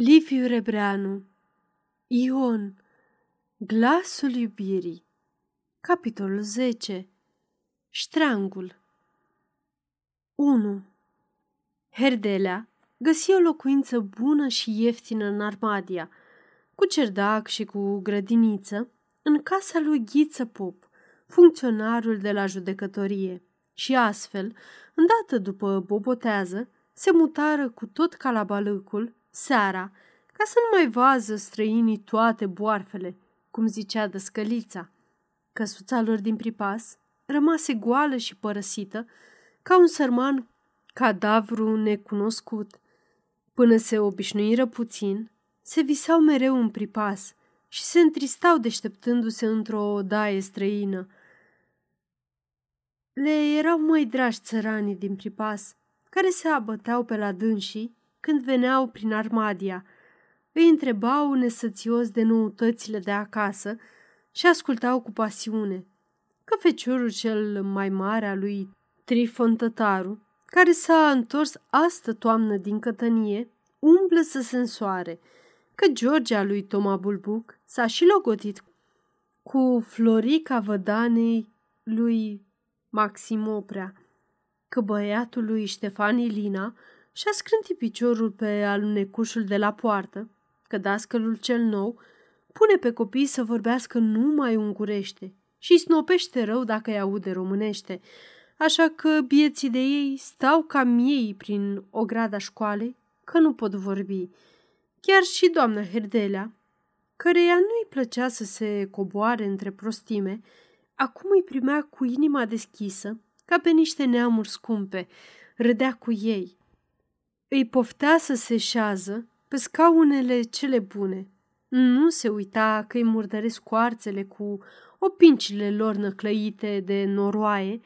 Liviu Rebreanu Ion Glasul iubirii Capitolul 10 Ștreangul 1. Herdelea găsi o locuință bună și ieftină în Armadia, cu cerdac și cu grădiniță, în casa lui Ghiță Pop, funcționarul de la judecătorie, și astfel, îndată după bobotează, se mutară cu tot calabalâcul seara, ca să nu mai vază străinii toate boarfele, cum zicea dăscălița. Căsuța lor din pripas rămase goală și părăsită, ca un sărman cadavru necunoscut. Până se obișnuiră puțin, se visau mereu în pripas și se întristau deșteptându-se într-o odaie străină. Le erau mai dragi țăranii din pripas, care se abăteau pe la dânsii când veneau prin Armadia. Îi întrebau nesățios de noutățile de acasă și ascultau cu pasiune. Că feciorul cel mai mare al lui Trifon Tătaru, care s-a întors astă toamnă din cătănie, umblă să se însoare, că Georgia lui Toma Bulbuc s-a și logotit cu Florica Vădanei lui Maxim Oprea, că băiatul lui Ștefan Ilina și-a scrântit piciorul pe alunecușul de la poartă, că dascălul cel nou pune pe copii să vorbească numai ungurește și îi snopește rău dacă îi aude românește, așa că bieții de ei stau ca miei prin ograda școalei, că nu pot vorbi. Chiar și doamna Herdelea, căreia nu-i plăcea să se coboare între prostime, acum îi primea cu inima deschisă, ca pe niște neamuri scumpe, râdea cu ei, îi poftea să se șează pe scaunele cele bune. Nu se uita că îi murdăresc coarțele cu opincile lor năclăite de noroaie,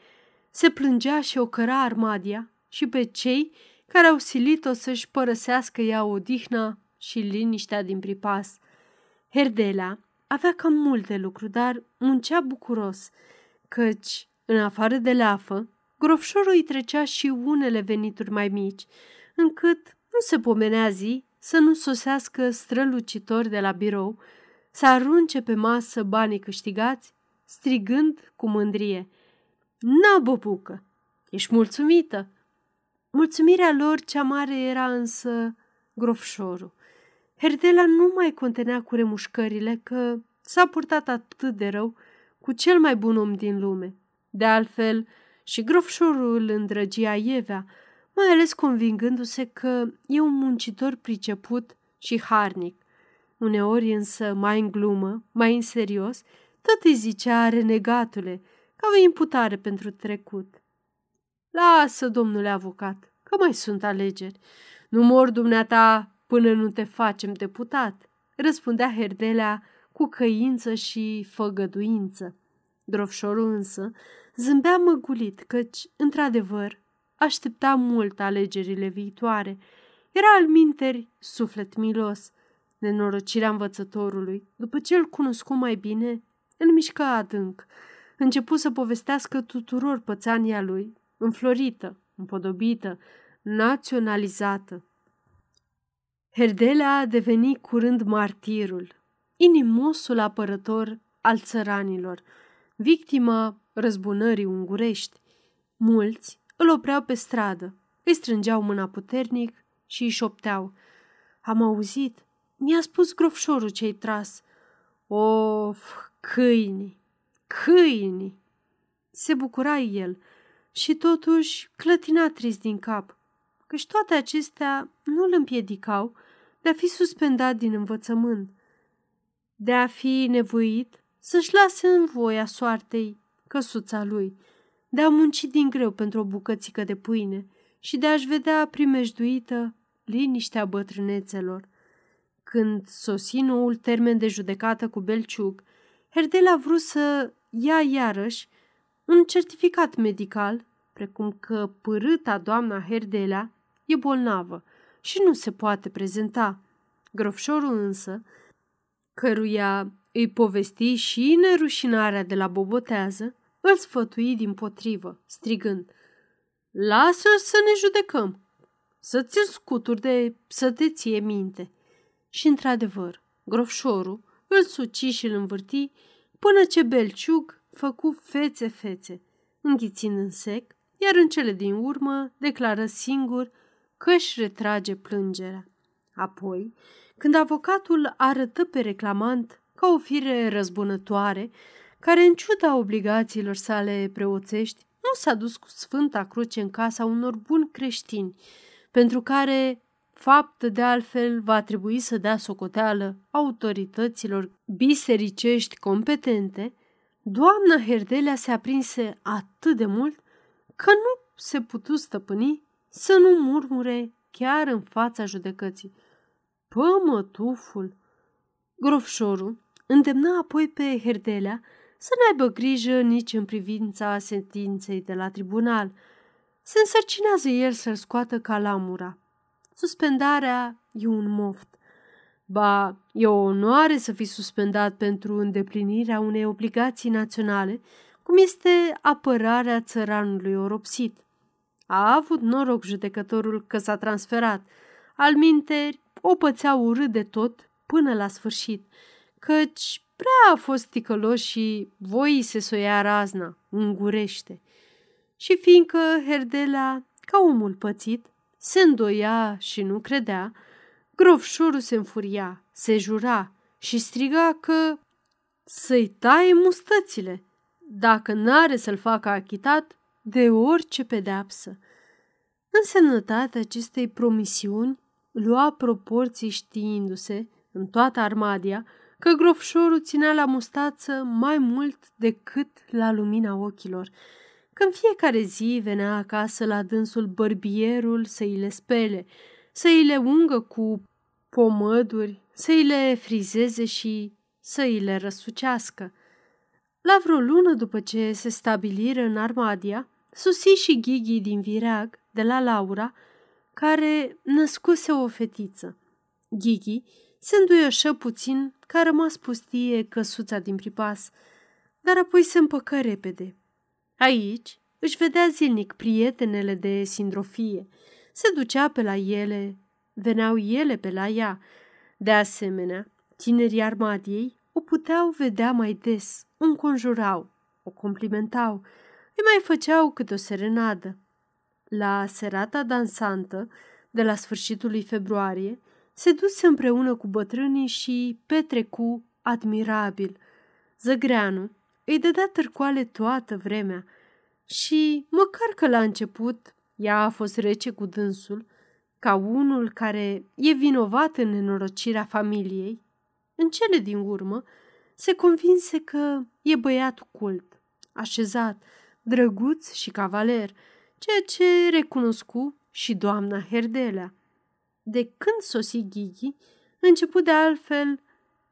se plângea și o căra armadia și pe cei care au silit-o să-și părăsească ea odihna și liniștea din pripas. Herdelea avea cam multe lucruri, dar muncea bucuros, căci, în afară de leafă, grofșorul îi trecea și unele venituri mai mici, încât nu se pomenea zi să nu sosească strălucitori de la birou, să arunce pe masă banii câștigați, strigând cu mândrie. Na, băbucă, ești mulțumită! Mulțumirea lor cea mare era însă grofșorul. Herdela nu mai contenea cu remușcările că s-a purtat atât de rău cu cel mai bun om din lume. De altfel, și grofșorul îl îndrăgia Ievea, mai ales convingându-se că e un muncitor priceput și harnic. Uneori însă, mai în glumă, mai în serios, tot îi zicea renegatule, ca o imputare pentru trecut. Lasă, domnule avocat, că mai sunt alegeri. Nu mor dumneata până nu te facem deputat, răspundea Herdelea cu căință și făgăduință. Drofșorul însă zâmbea măgulit, căci, într-adevăr, aștepta mult alegerile viitoare. Era al minteri suflet milos. Nenorocirea învățătorului, după ce îl cunoscu mai bine, îl mișcă adânc. Începu să povestească tuturor pățania lui, înflorită, împodobită, naționalizată. Herdelea a devenit curând martirul, inimosul apărător al țăranilor, victima răzbunării ungurești. Mulți îl opreau pe stradă, îi strângeau mâna puternic și îi șopteau. Am auzit, mi-a spus grofșorul ce-i tras. Of, câini, câini! Se bucura el și totuși clătina trist din cap, căci toate acestea nu îl împiedicau de a fi suspendat din învățământ, de a fi nevoit să-și lase în voia soartei căsuța lui – de a munci din greu pentru o bucățică de pâine și de a-și vedea primejduită liniștea bătrânețelor. Când sosi noul termen de judecată cu Belciug, Herdel a vrut să ia iarăși un certificat medical, precum că părâta doamna Herdelea e bolnavă și nu se poate prezenta. Grofșorul însă, căruia îi povesti și nerușinarea de la bobotează, îl sfătui din potrivă, strigând, Lasă să ne judecăm, să ți scuturi de să te ție minte. Și, într-adevăr, grofșorul îl suci și îl învârti până ce Belciug făcu fețe-fețe, înghițind în sec, iar în cele din urmă declară singur că își retrage plângerea. Apoi, când avocatul arătă pe reclamant ca o fire răzbunătoare, care, în ciuda obligațiilor sale preoțești, nu s-a dus cu Sfânta Cruce în casa unor buni creștini, pentru care fapt de altfel va trebui să dea socoteală autorităților bisericești competente, doamna Herdelea se aprinse atât de mult că nu se putu stăpâni să nu murmure chiar în fața judecății. Pămătuful! Grofșorul îndemna apoi pe Herdelea să n-aibă grijă nici în privința sentinței de la tribunal. Se însărcinează el să-l scoată calamura. Suspendarea e un moft. Ba, e o onoare să fii suspendat pentru îndeplinirea unei obligații naționale, cum este apărarea țăranului oropsit. A avut noroc judecătorul că s-a transferat. Al minteri, o pățea urât de tot până la sfârșit, căci prea a fost ticălos și voi se soia razna, îngurește. Și fiindcă Herdela, ca omul pățit, se îndoia și nu credea, grofșorul se înfuria, se jura și striga că să-i taie mustățile, dacă n-are să-l facă achitat de orice pedeapsă. Însemnătatea acestei promisiuni lua proporții știindu-se, în toată armadia, că grofșorul ținea la mustață mai mult decât la lumina ochilor. Când fiecare zi venea acasă la dânsul bărbierul să îi le spele, să îi le ungă cu pomăduri, să îi le frizeze și să îi le răsucească. La vreo lună după ce se stabiliră în Armadia, susi și Ghighi din Vireag, de la Laura, care născuse o fetiță. Ghighi se înduioșă puțin că a rămas pustie căsuța din pripas, dar apoi se împăcă repede. Aici își vedea zilnic prietenele de sindrofie, se ducea pe la ele, veneau ele pe la ea. De asemenea, tinerii armadiei o puteau vedea mai des, o înconjurau, o complimentau, îi mai făceau câte o serenadă. La serata dansantă, de la sfârșitul lui februarie, se duse împreună cu bătrânii și petrecu admirabil. Zăgreanu îi dădea târcoale toată vremea și, măcar că la început ea a fost rece cu dânsul, ca unul care e vinovat în nenorocirea familiei, în cele din urmă se convinse că e băiat cult, așezat, drăguț și cavaler, ceea ce recunoscu și doamna Herdelea. De când sosi Ghighi, început de altfel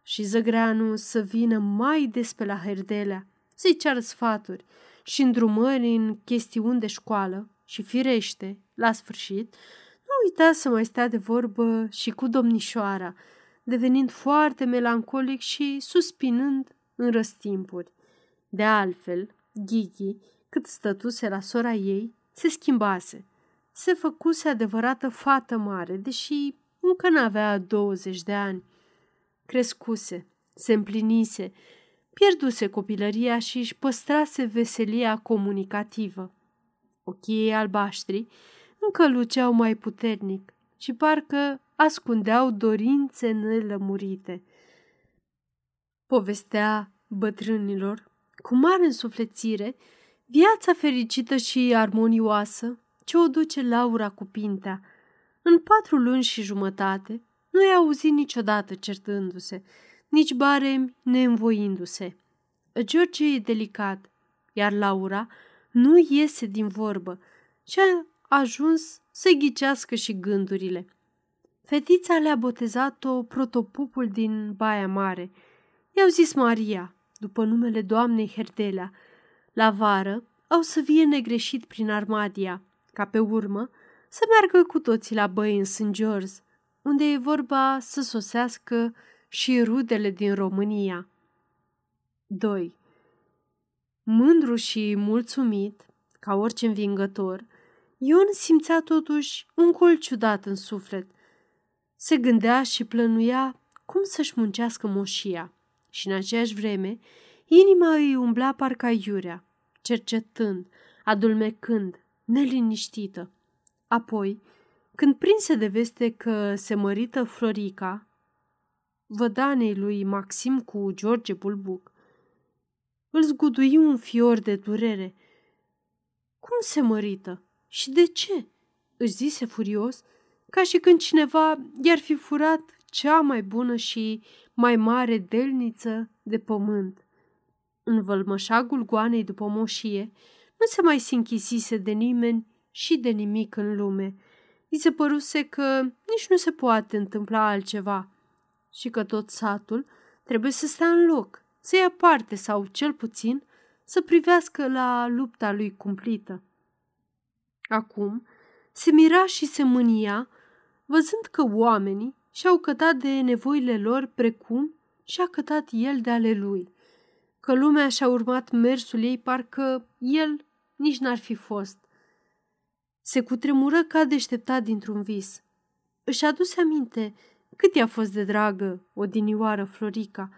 și Zăgreanu să vină mai des pe la Herdelea, să-i ceară sfaturi și îndrumări în chestiuni de școală și firește, la sfârșit, nu uita să mai stea de vorbă și cu domnișoara, devenind foarte melancolic și suspinând în răstimpuri. De altfel, Ghighi, cât stătuse la sora ei, se schimbase se făcuse adevărată fată mare, deși încă n-avea 20 de ani. Crescuse, se împlinise, pierduse copilăria și își păstrase veselia comunicativă. Ochii ei albaștri încă luceau mai puternic și parcă ascundeau dorințe nelămurite. Povestea bătrânilor, cu mare însuflețire, viața fericită și armonioasă ce o duce Laura cu Pintea. În patru luni și jumătate nu i-a auzit niciodată certându-se, nici barem neînvoindu-se. George e delicat, iar Laura nu iese din vorbă și a ajuns să ghicească și gândurile. Fetița le-a botezat-o protopupul din Baia Mare. I-au zis Maria, după numele doamnei Herdelea. La vară au să vie negreșit prin Armadia ca pe urmă să meargă cu toții la băi în St. George, unde e vorba să sosească și rudele din România. 2. Mândru și mulțumit, ca orice învingător, Ion simțea totuși un colț ciudat în suflet. Se gândea și plănuia cum să-și muncească moșia și în aceeași vreme inima îi umbla parcă iurea, cercetând, adulmecând, neliniștită. Apoi, când prinse de veste că se mărită Florica, vădanei lui Maxim cu George Bulbuc, îl zgudui un fior de durere. Cum se mărită? Și de ce? își zise furios, ca și când cineva i-ar fi furat cea mai bună și mai mare delniță de pământ. În vălmășagul goanei după moșie nu se mai sinchisise de nimeni și de nimic în lume. I se păruse că nici nu se poate întâmpla altceva și că tot satul trebuie să stea în loc, să ia parte sau, cel puțin, să privească la lupta lui cumplită. Acum se mira și se mânia, văzând că oamenii și-au cătat de nevoile lor precum și-a cătat el de ale lui, că lumea și-a urmat mersul ei parcă el nici n-ar fi fost. Se cutremură ca deșteptat dintr-un vis. Își aduse aminte cât i-a fost de dragă odinioară Florica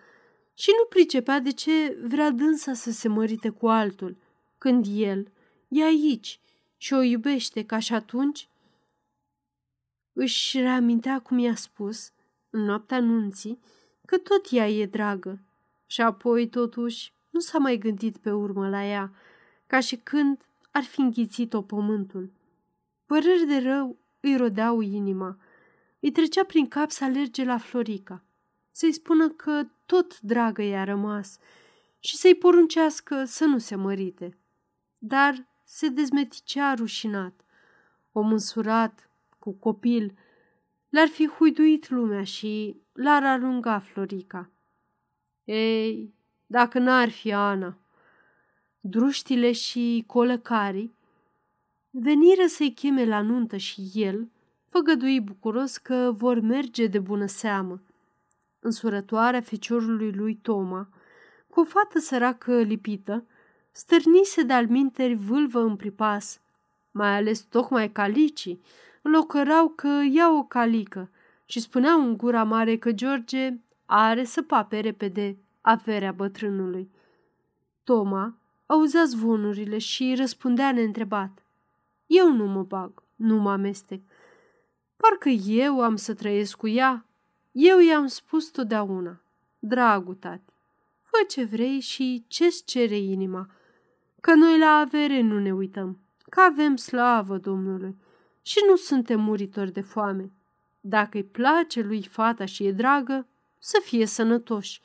și nu pricepea de ce vrea dânsa să se mărite cu altul, când el e aici și o iubește ca și atunci. Își reamintea cum i-a spus, în noaptea nunții, că tot ea e dragă și apoi, totuși, nu s-a mai gândit pe urmă la ea, ca și când ar fi înghițit-o pământul. Păreri de rău îi rodeau inima. Îi trecea prin cap să alerge la Florica, să-i spună că tot dragă i-a rămas și să-i poruncească să nu se mărite. Dar se dezmeticea rușinat. Om însurat, cu copil, le-ar fi huiduit lumea și l-ar arunca Florica. Ei, dacă n-ar fi Ana! Druștile și colăcarii veniră să-i cheme la nuntă și el făgădui bucuros că vor merge de bună seamă. Însurătoarea feciorului lui Toma, cu o fată săracă lipită, stârnise de-al minteri vâlvă în pripas, mai ales tocmai calicii, locărau că ia o calică și spuneau în gura mare că George are să pape repede averea bătrânului. Toma auzea zvonurile și răspundea neîntrebat. Eu nu mă bag, nu mă amestec. Parcă eu am să trăiesc cu ea. Eu i-am spus totdeauna. Dragul tati, fă ce vrei și ce-ți cere inima, că noi la avere nu ne uităm, că avem slavă Domnului și nu suntem muritori de foame. Dacă îi place lui fata și e dragă, să fie sănătoși.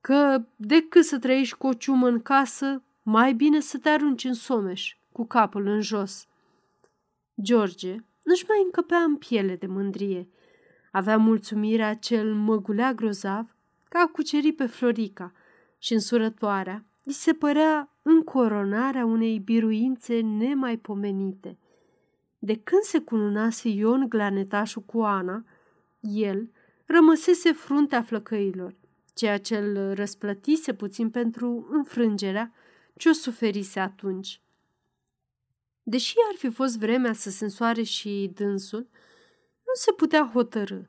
Că decât să trăiești cu o ciumă în casă, mai bine să te arunci în someș, cu capul în jos. George nu-și mai încăpea în piele de mândrie. Avea mulțumirea cel măgulea grozav că a cucerit pe Florica și însurătoarea îi se părea încoronarea unei biruințe nemaipomenite. De când se cununase Ion Glanetașul cu Ana, el rămăsese fruntea flăcăilor, ceea ce îl răsplătise puțin pentru înfrângerea ce o suferise atunci. Deși ar fi fost vremea să se însoare și dânsul, nu se putea hotărâ.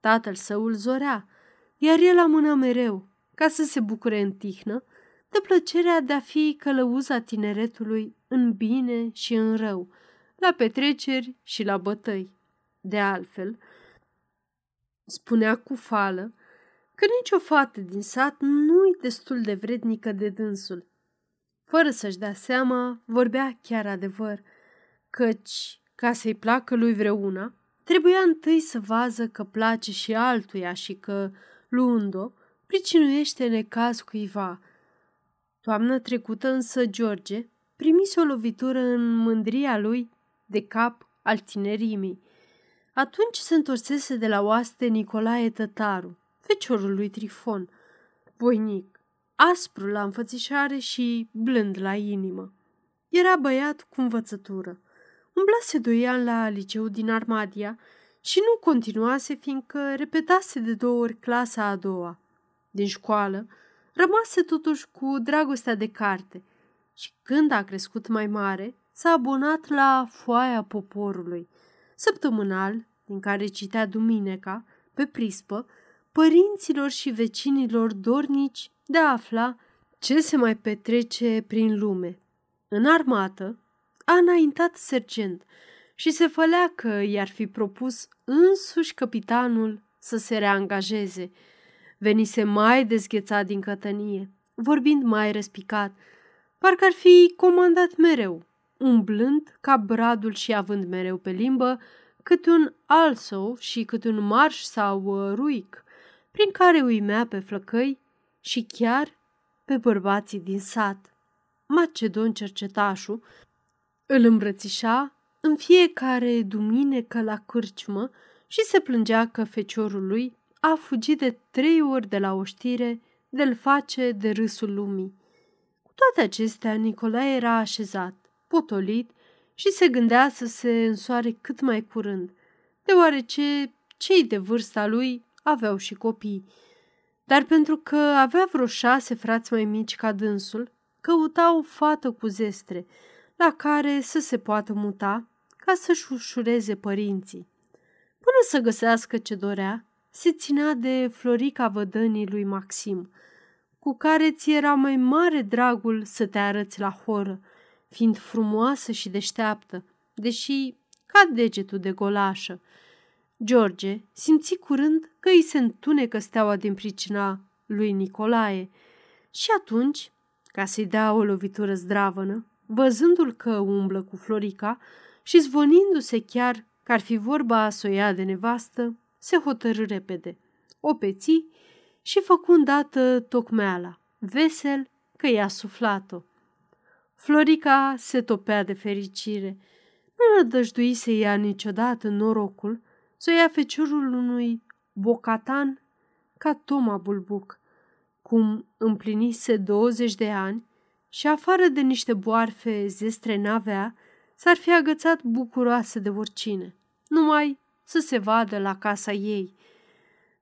Tatăl său îl zorea, iar el amâna mereu, ca să se bucure în tihnă, de plăcerea de a fi călăuza tineretului în bine și în rău, la petreceri și la bătăi. De altfel, spunea cu fală că nicio fată din sat nu-i destul de vrednică de dânsul. Fără să-și dea seama, vorbea chiar adevăr, căci, ca să-i placă lui vreuna, trebuia întâi să vază că place și altuia și că, luând-o, pricinuiește necaz cuiva. Toamna trecută însă George primise o lovitură în mândria lui de cap al tinerimii. Atunci se întorsese de la oaste Nicolae Tătaru, feciorul lui Trifon, voinic, aspru la înfățișare și blând la inimă. Era băiat cu învățătură. Umblase doi ani la liceu din Armadia și nu continuase fiindcă repetase de două ori clasa a doua. Din școală, rămase totuși cu dragostea de carte și când a crescut mai mare, s-a abonat la foaia poporului. Săptămânal din care citea duminica, pe prispă, părinților și vecinilor dornici de a afla ce se mai petrece prin lume. În armată a înaintat sergent și se fălea că i-ar fi propus însuși capitanul să se reangajeze. Venise mai dezghețat din cătănie, vorbind mai răspicat, parcă ar fi comandat mereu, umblând ca bradul și având mereu pe limbă cât un also și cât un marș sau uh, ruic, prin care uimea pe flăcăi și chiar pe bărbații din sat. Macedon cercetașul îl îmbrățișa în fiecare duminică la cârciumă și se plângea că feciorul lui a fugit de trei ori de la o știre de-l face de râsul lumii. Cu toate acestea, Nicolae era așezat, potolit și se gândea să se însoare cât mai curând, deoarece cei de vârsta lui aveau și copii. Dar pentru că avea vreo șase frați mai mici ca dânsul, căuta o fată cu zestre, la care să se poată muta ca să-și ușureze părinții. Până să găsească ce dorea, se ținea de Florica vădănii lui Maxim, cu care ți era mai mare dragul să te arăți la horă, fiind frumoasă și deșteaptă, deși ca degetul de golașă. George simți curând că îi se întunecă steaua din pricina lui Nicolae și atunci, ca să-i dea o lovitură zdravănă, văzându-l că umblă cu Florica și zvonindu-se chiar că ar fi vorba să o ia de nevastă, se hotărâ repede. O peți și făcu îndată tocmeala, vesel că i-a suflat-o. Florica se topea de fericire. Nu nădăjdui să ia niciodată norocul să ia feciorul unui bocatan ca Toma Bulbuc. Cum împlinise 20 de ani și afară de niște boarfe zestre n-avea, s-ar fi agățat bucuroasă de oricine, numai să se vadă la casa ei.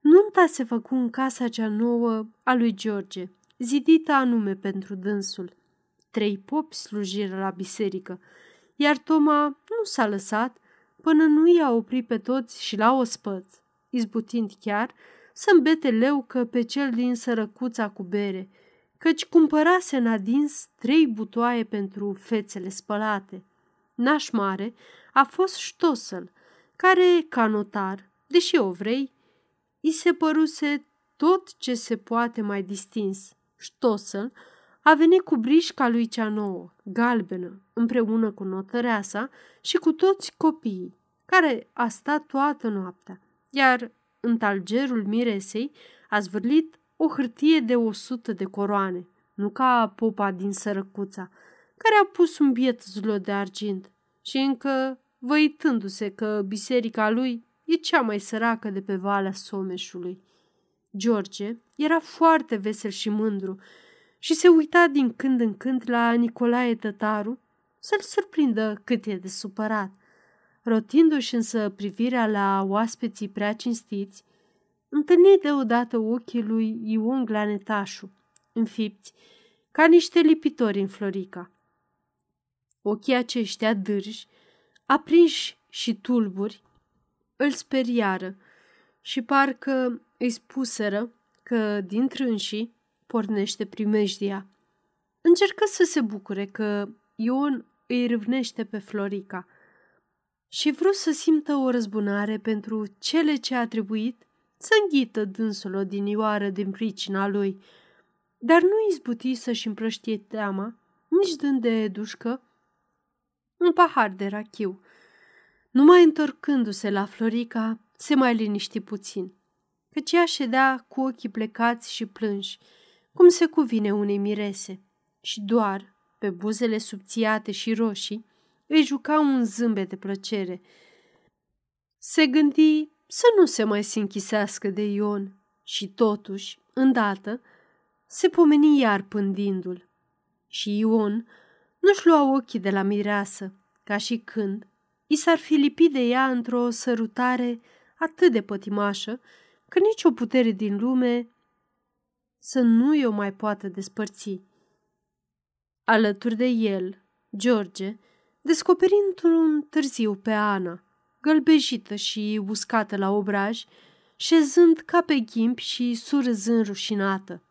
Nunta se făcu în casa cea nouă a lui George, zidită anume pentru dânsul. Trei popi slujiră la biserică, iar Toma nu s-a lăsat până nu i-a oprit pe toți și la ospăț, izbutind chiar să îmbete leucă pe cel din sărăcuța cu bere, căci cumpărase în adins trei butoaie pentru fețele spălate. Naș mare a fost ștosăl, care, ca notar, deși o vrei, îi se păruse tot ce se poate mai distins. Ștosăl a venit cu brișca lui cea nouă, galbenă, împreună cu notăreasa și cu toți copiii, care a stat toată noaptea, iar în talgerul miresei a zvârlit o hârtie de o sută de coroane, nu ca popa din sărăcuța, care a pus un biet zlot de argint și încă văitându-se că biserica lui e cea mai săracă de pe Valea Someșului. George era foarte vesel și mândru și se uita din când în când la Nicolae Tătaru să-l surprindă cât e de supărat. Rotindu-și însă privirea la oaspeții prea cinstiți, întâlni deodată ochii lui Ion Glanetașu, înfipți, ca niște lipitori în Florica. Ochii aceștia dârji, aprinși și tulburi, îl speriară și parcă îi spuseră că din trânsii pornește primejdia. Încercă să se bucure că Ion îi râvnește pe Florica și vreau să simtă o răzbunare pentru cele ce a trebuit să înghită dânsul odinioară din pricina lui, dar nu izbuti să-și împrăștie teama, nici dând de dușcă un pahar de rachiu. Numai întorcându-se la Florica, se mai liniști puțin, căci ea ședea cu ochii plecați și plânși, cum se cuvine unei mirese, și doar, pe buzele subțiate și roșii, îi juca un zâmbet de plăcere. Se gândi să nu se mai se închisească de Ion și totuși, îndată, se pomeni iar pândindu-l. Și Ion nu-și lua ochii de la mireasă, ca și când i s-ar fi lipit de ea într-o sărutare atât de pătimașă, că nicio putere din lume să nu i-o mai poată despărți. Alături de el, George, descoperind un târziu pe Ana, gălbejită și uscată la obraj, șezând ca pe ghimp și surâzând rușinată.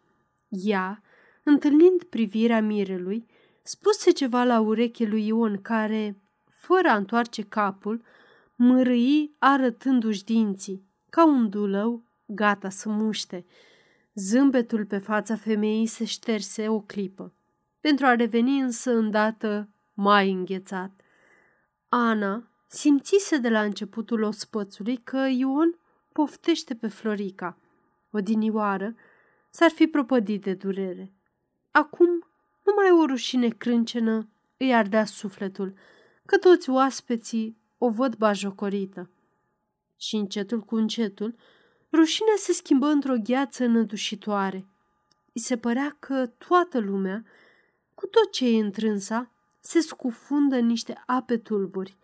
Ea, întâlnind privirea mirelui, spuse ceva la ureche lui Ion care, fără a întoarce capul, mărâi arătându-și dinții, ca un dulău gata să muște. Zâmbetul pe fața femeii se șterse o clipă, pentru a reveni însă îndată mai înghețat. Ana simțise de la începutul ospățului că Ion poftește pe Florica. Odinioară s-ar fi propădit de durere. Acum numai o rușine crâncenă îi ardea sufletul, că toți oaspeții o văd bajocorită. Și încetul cu încetul, rușinea se schimbă într-o gheață nădușitoare. I se părea că toată lumea, cu tot ce e întrânsa, se scufundă în niște ape tulburi,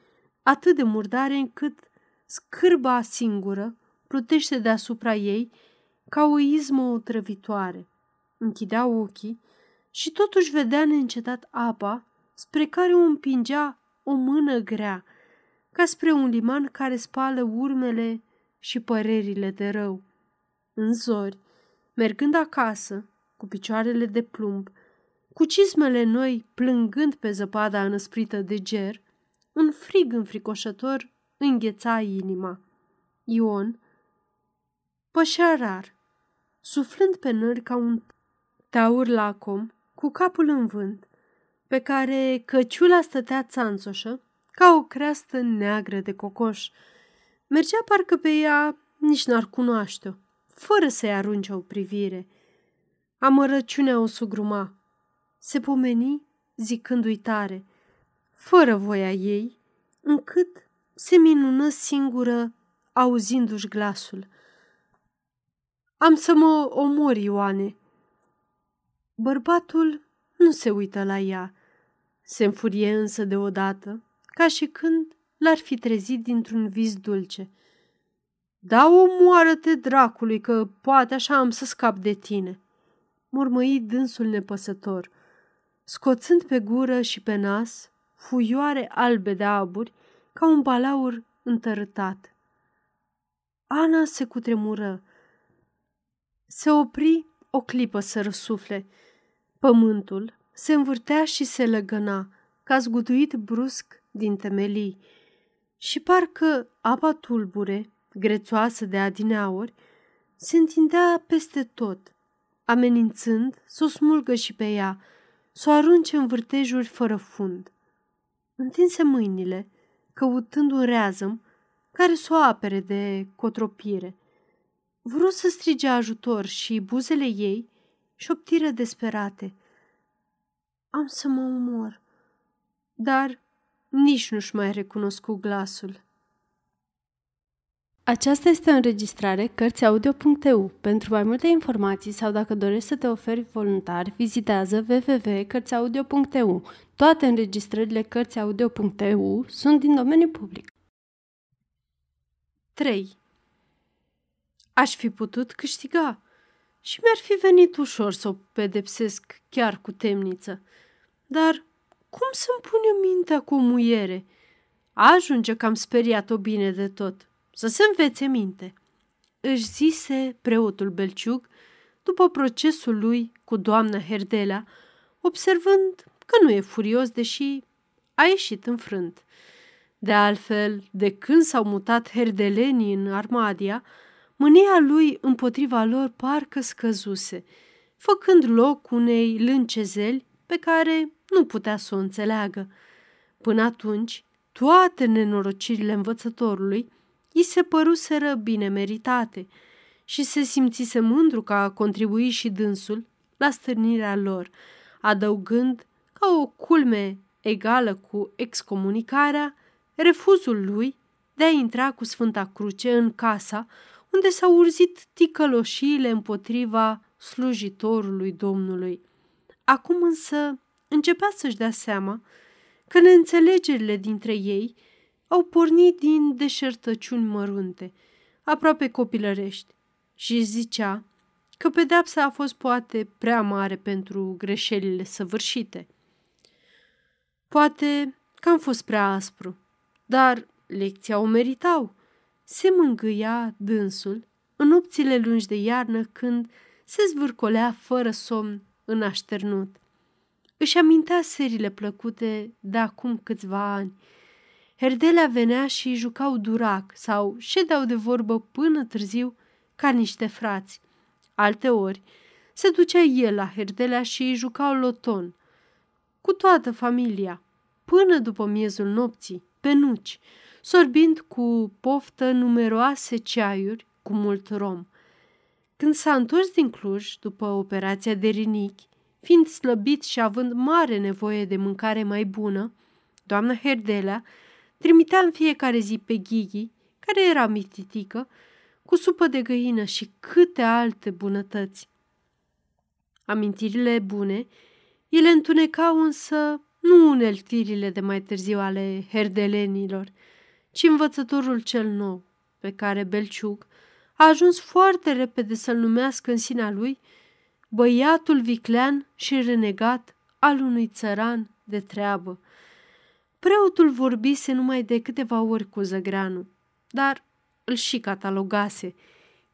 atât de murdare încât scârba singură plutește deasupra ei ca o izmă otrăvitoare. Închidea ochii și totuși vedea neîncetat apa spre care o împingea o mână grea, ca spre un liman care spală urmele și părerile de rău. În zori, mergând acasă, cu picioarele de plumb, cu cismele noi plângând pe zăpada înăsprită de ger, un frig înfricoșător îngheța inima. Ion pășea rar, suflând pe nări ca un taur lacom, cu capul în vânt, pe care căciula stătea țanțoșă, ca o creastă neagră de cocoș. Mergea parcă pe ea nici n-ar cunoaște-o, fără să-i arunce o privire. Amărăciunea o sugruma. Se pomeni zicându-i tare, fără voia ei, încât se minună singură auzindu-și glasul. Am să mă omor, Ioane. Bărbatul nu se uită la ea. Se înfurie însă deodată, ca și când l-ar fi trezit dintr-un vis dulce. Da, omoară-te dracului, că poate așa am să scap de tine, mormăi dânsul nepăsător, scoțând pe gură și pe nas fuioare albe de aburi ca un balaur întărătat. Ana se cutremură. Se opri o clipă să răsufle. Pământul se învârtea și se legăna, ca zguduit brusc din temelii. Și parcă apa tulbure, grețoasă de adineauri, se întindea peste tot, amenințând să o smulgă și pe ea, să o arunce în vârtejuri fără fund. Întinse mâinile, căutând un reazăm care să o apere de cotropire. Vrut să strige ajutor și buzele ei șoptiră desperate. Am să mă umor, dar nici nu-și mai recunoscu glasul. Aceasta este o înregistrare Cărțiaudio.eu. Pentru mai multe informații sau dacă dorești să te oferi voluntar, vizitează www.cărțiaudio.eu. Toate înregistrările Cărțiaudio.eu sunt din domeniu public. 3. Aș fi putut câștiga și mi-ar fi venit ușor să o pedepsesc chiar cu temniță. Dar cum să-mi pun eu mintea cu o muiere? Ajunge că am speriat-o bine de tot. Să se învețe minte. Își zise preotul Belciug după procesul lui cu doamna Herdelea, observând că nu e furios, deși a ieșit înfrânt. De altfel, de când s-au mutat herdelenii în Armadia, mânia lui împotriva lor parcă scăzuse, făcând loc unei lâncezeli pe care nu putea să o înțeleagă. Până atunci, toate nenorocirile învățătorului i se păruseră bine meritate și se simțise mândru că a contribuit și dânsul la stârnirea lor, adăugând ca o culme egală cu excomunicarea refuzul lui de a intra cu Sfânta Cruce în casa unde s-au urzit ticăloșiile împotriva slujitorului Domnului. Acum însă începea să-și dea seama că neînțelegerile dintre ei au pornit din deșertăciuni mărunte, aproape copilărești, și zicea că pedepsa a fost poate prea mare pentru greșelile săvârșite. Poate că am fost prea aspru, dar lecția o meritau. Se mângâia dânsul în nopțile lungi de iarnă când se zvârcolea fără somn în așternut. Își amintea serile plăcute de acum câțiva ani. Herdelea venea și jucau durac sau ședeau de vorbă până târziu ca niște frați. Alte ori se ducea el la Herdelea și îi jucau loton, cu toată familia, până după miezul nopții, pe nuci, sorbind cu poftă numeroase ceaiuri cu mult rom. Când s-a întors din Cluj, după operația de rinichi, fiind slăbit și având mare nevoie de mâncare mai bună, doamna Herdelea trimitea în fiecare zi pe Ghighi, care era mititică, cu supă de găină și câte alte bunătăți. Amintirile bune, ele întunecau însă nu uneltirile de mai târziu ale herdelenilor, ci învățătorul cel nou, pe care Belciug a ajuns foarte repede să-l numească în sinea lui băiatul viclean și renegat al unui țăran de treabă. Preotul vorbise numai de câteva ori cu Zăgreanu, dar îl și catalogase.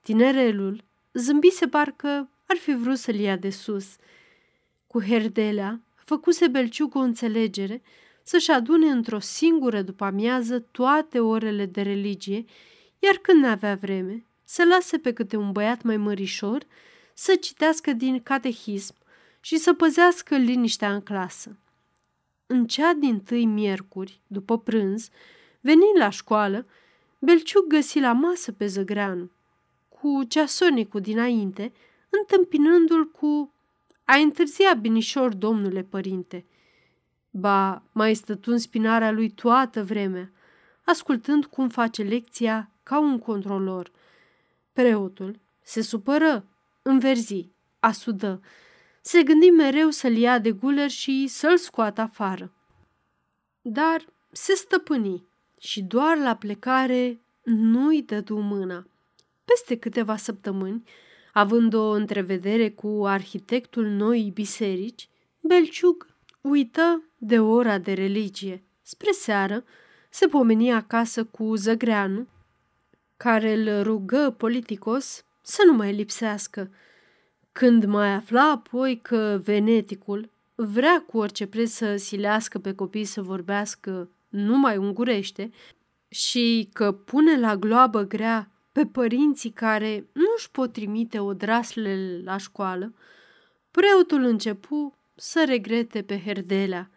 Tinerelul zâmbise parcă ar fi vrut să-l ia de sus. Cu Herdelea făcuse Belciug o înțelegere să-și adune într-o singură după amiază toate orele de religie, iar când n-avea vreme, să lase pe câte un băiat mai mărișor să citească din catehism și să păzească liniștea în clasă. În cea din tâi miercuri, după prânz, venind la școală, Belciuc găsi la masă pe Zăgreanu, cu ceasornicul dinainte, întâmpinându-l cu A întârziat binișor, domnule părinte!" Ba, mai stătu în spinarea lui toată vremea, ascultând cum face lecția ca un controlor. Preotul se supără, înverzi, asudă, se gândi mereu să-l ia de guler și să-l scoată afară. Dar se stăpâni și doar la plecare nu-i dădu mâna. Peste câteva săptămâni, având o întrevedere cu arhitectul noii biserici, Belciug uită de ora de religie. Spre seară se pomeni acasă cu Zăgreanu, care îl rugă politicos să nu mai lipsească. Când mai afla apoi că veneticul vrea cu orice preț să silească pe copii să vorbească numai ungurește și că pune la gloabă grea pe părinții care nu își pot trimite odraslele la școală, preotul începu să regrete pe Herdelea.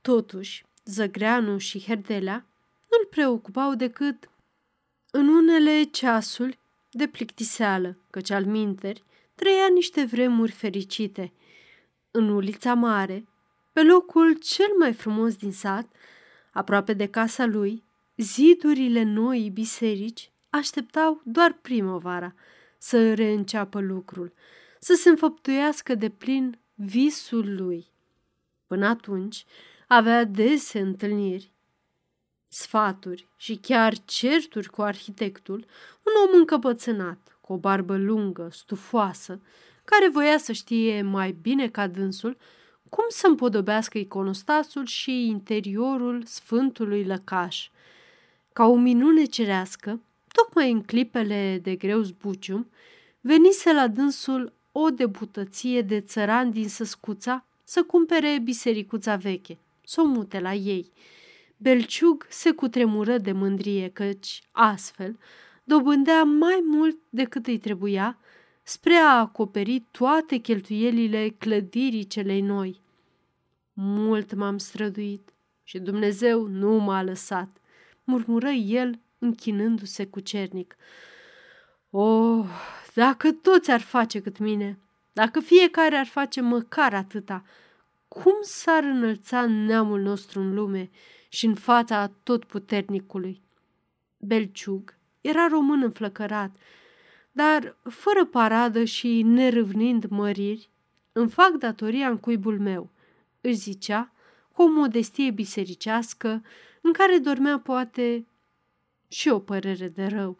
Totuși, Zăgreanu și Herdelea nu-l preocupau decât în unele ceasuri de plictiseală, căci al minteri trăia niște vremuri fericite. În ulița mare, pe locul cel mai frumos din sat, aproape de casa lui, zidurile noii biserici așteptau doar primăvara să reînceapă lucrul, să se înfăptuiască de plin visul lui. Până atunci avea dese întâlniri, sfaturi și chiar certuri cu arhitectul, un om încăpățânat, cu o barbă lungă, stufoasă, care voia să știe mai bine ca dânsul cum să împodobească iconostasul și interiorul Sfântului Lăcaș. Ca o minune cerească, tocmai în clipele de greu zbucium, venise la dânsul o debutăție de țăran din Săscuța să cumpere bisericuța veche, să o mute la ei. Belciug se cutremură de mândrie căci, astfel, dobândea mai mult decât îi trebuia spre a acoperi toate cheltuielile clădirii celei noi. Mult m-am străduit și Dumnezeu nu m-a lăsat, murmură el închinându-se cu cernic. Oh, dacă toți ar face cât mine, dacă fiecare ar face măcar atâta, cum s-ar înălța neamul nostru în lume și în fața tot puternicului? Belciug era român înflăcărat, dar fără paradă și nerâvnind măriri, îmi fac datoria în cuibul meu, își zicea, cu o modestie bisericească, în care dormea poate și o părere de rău.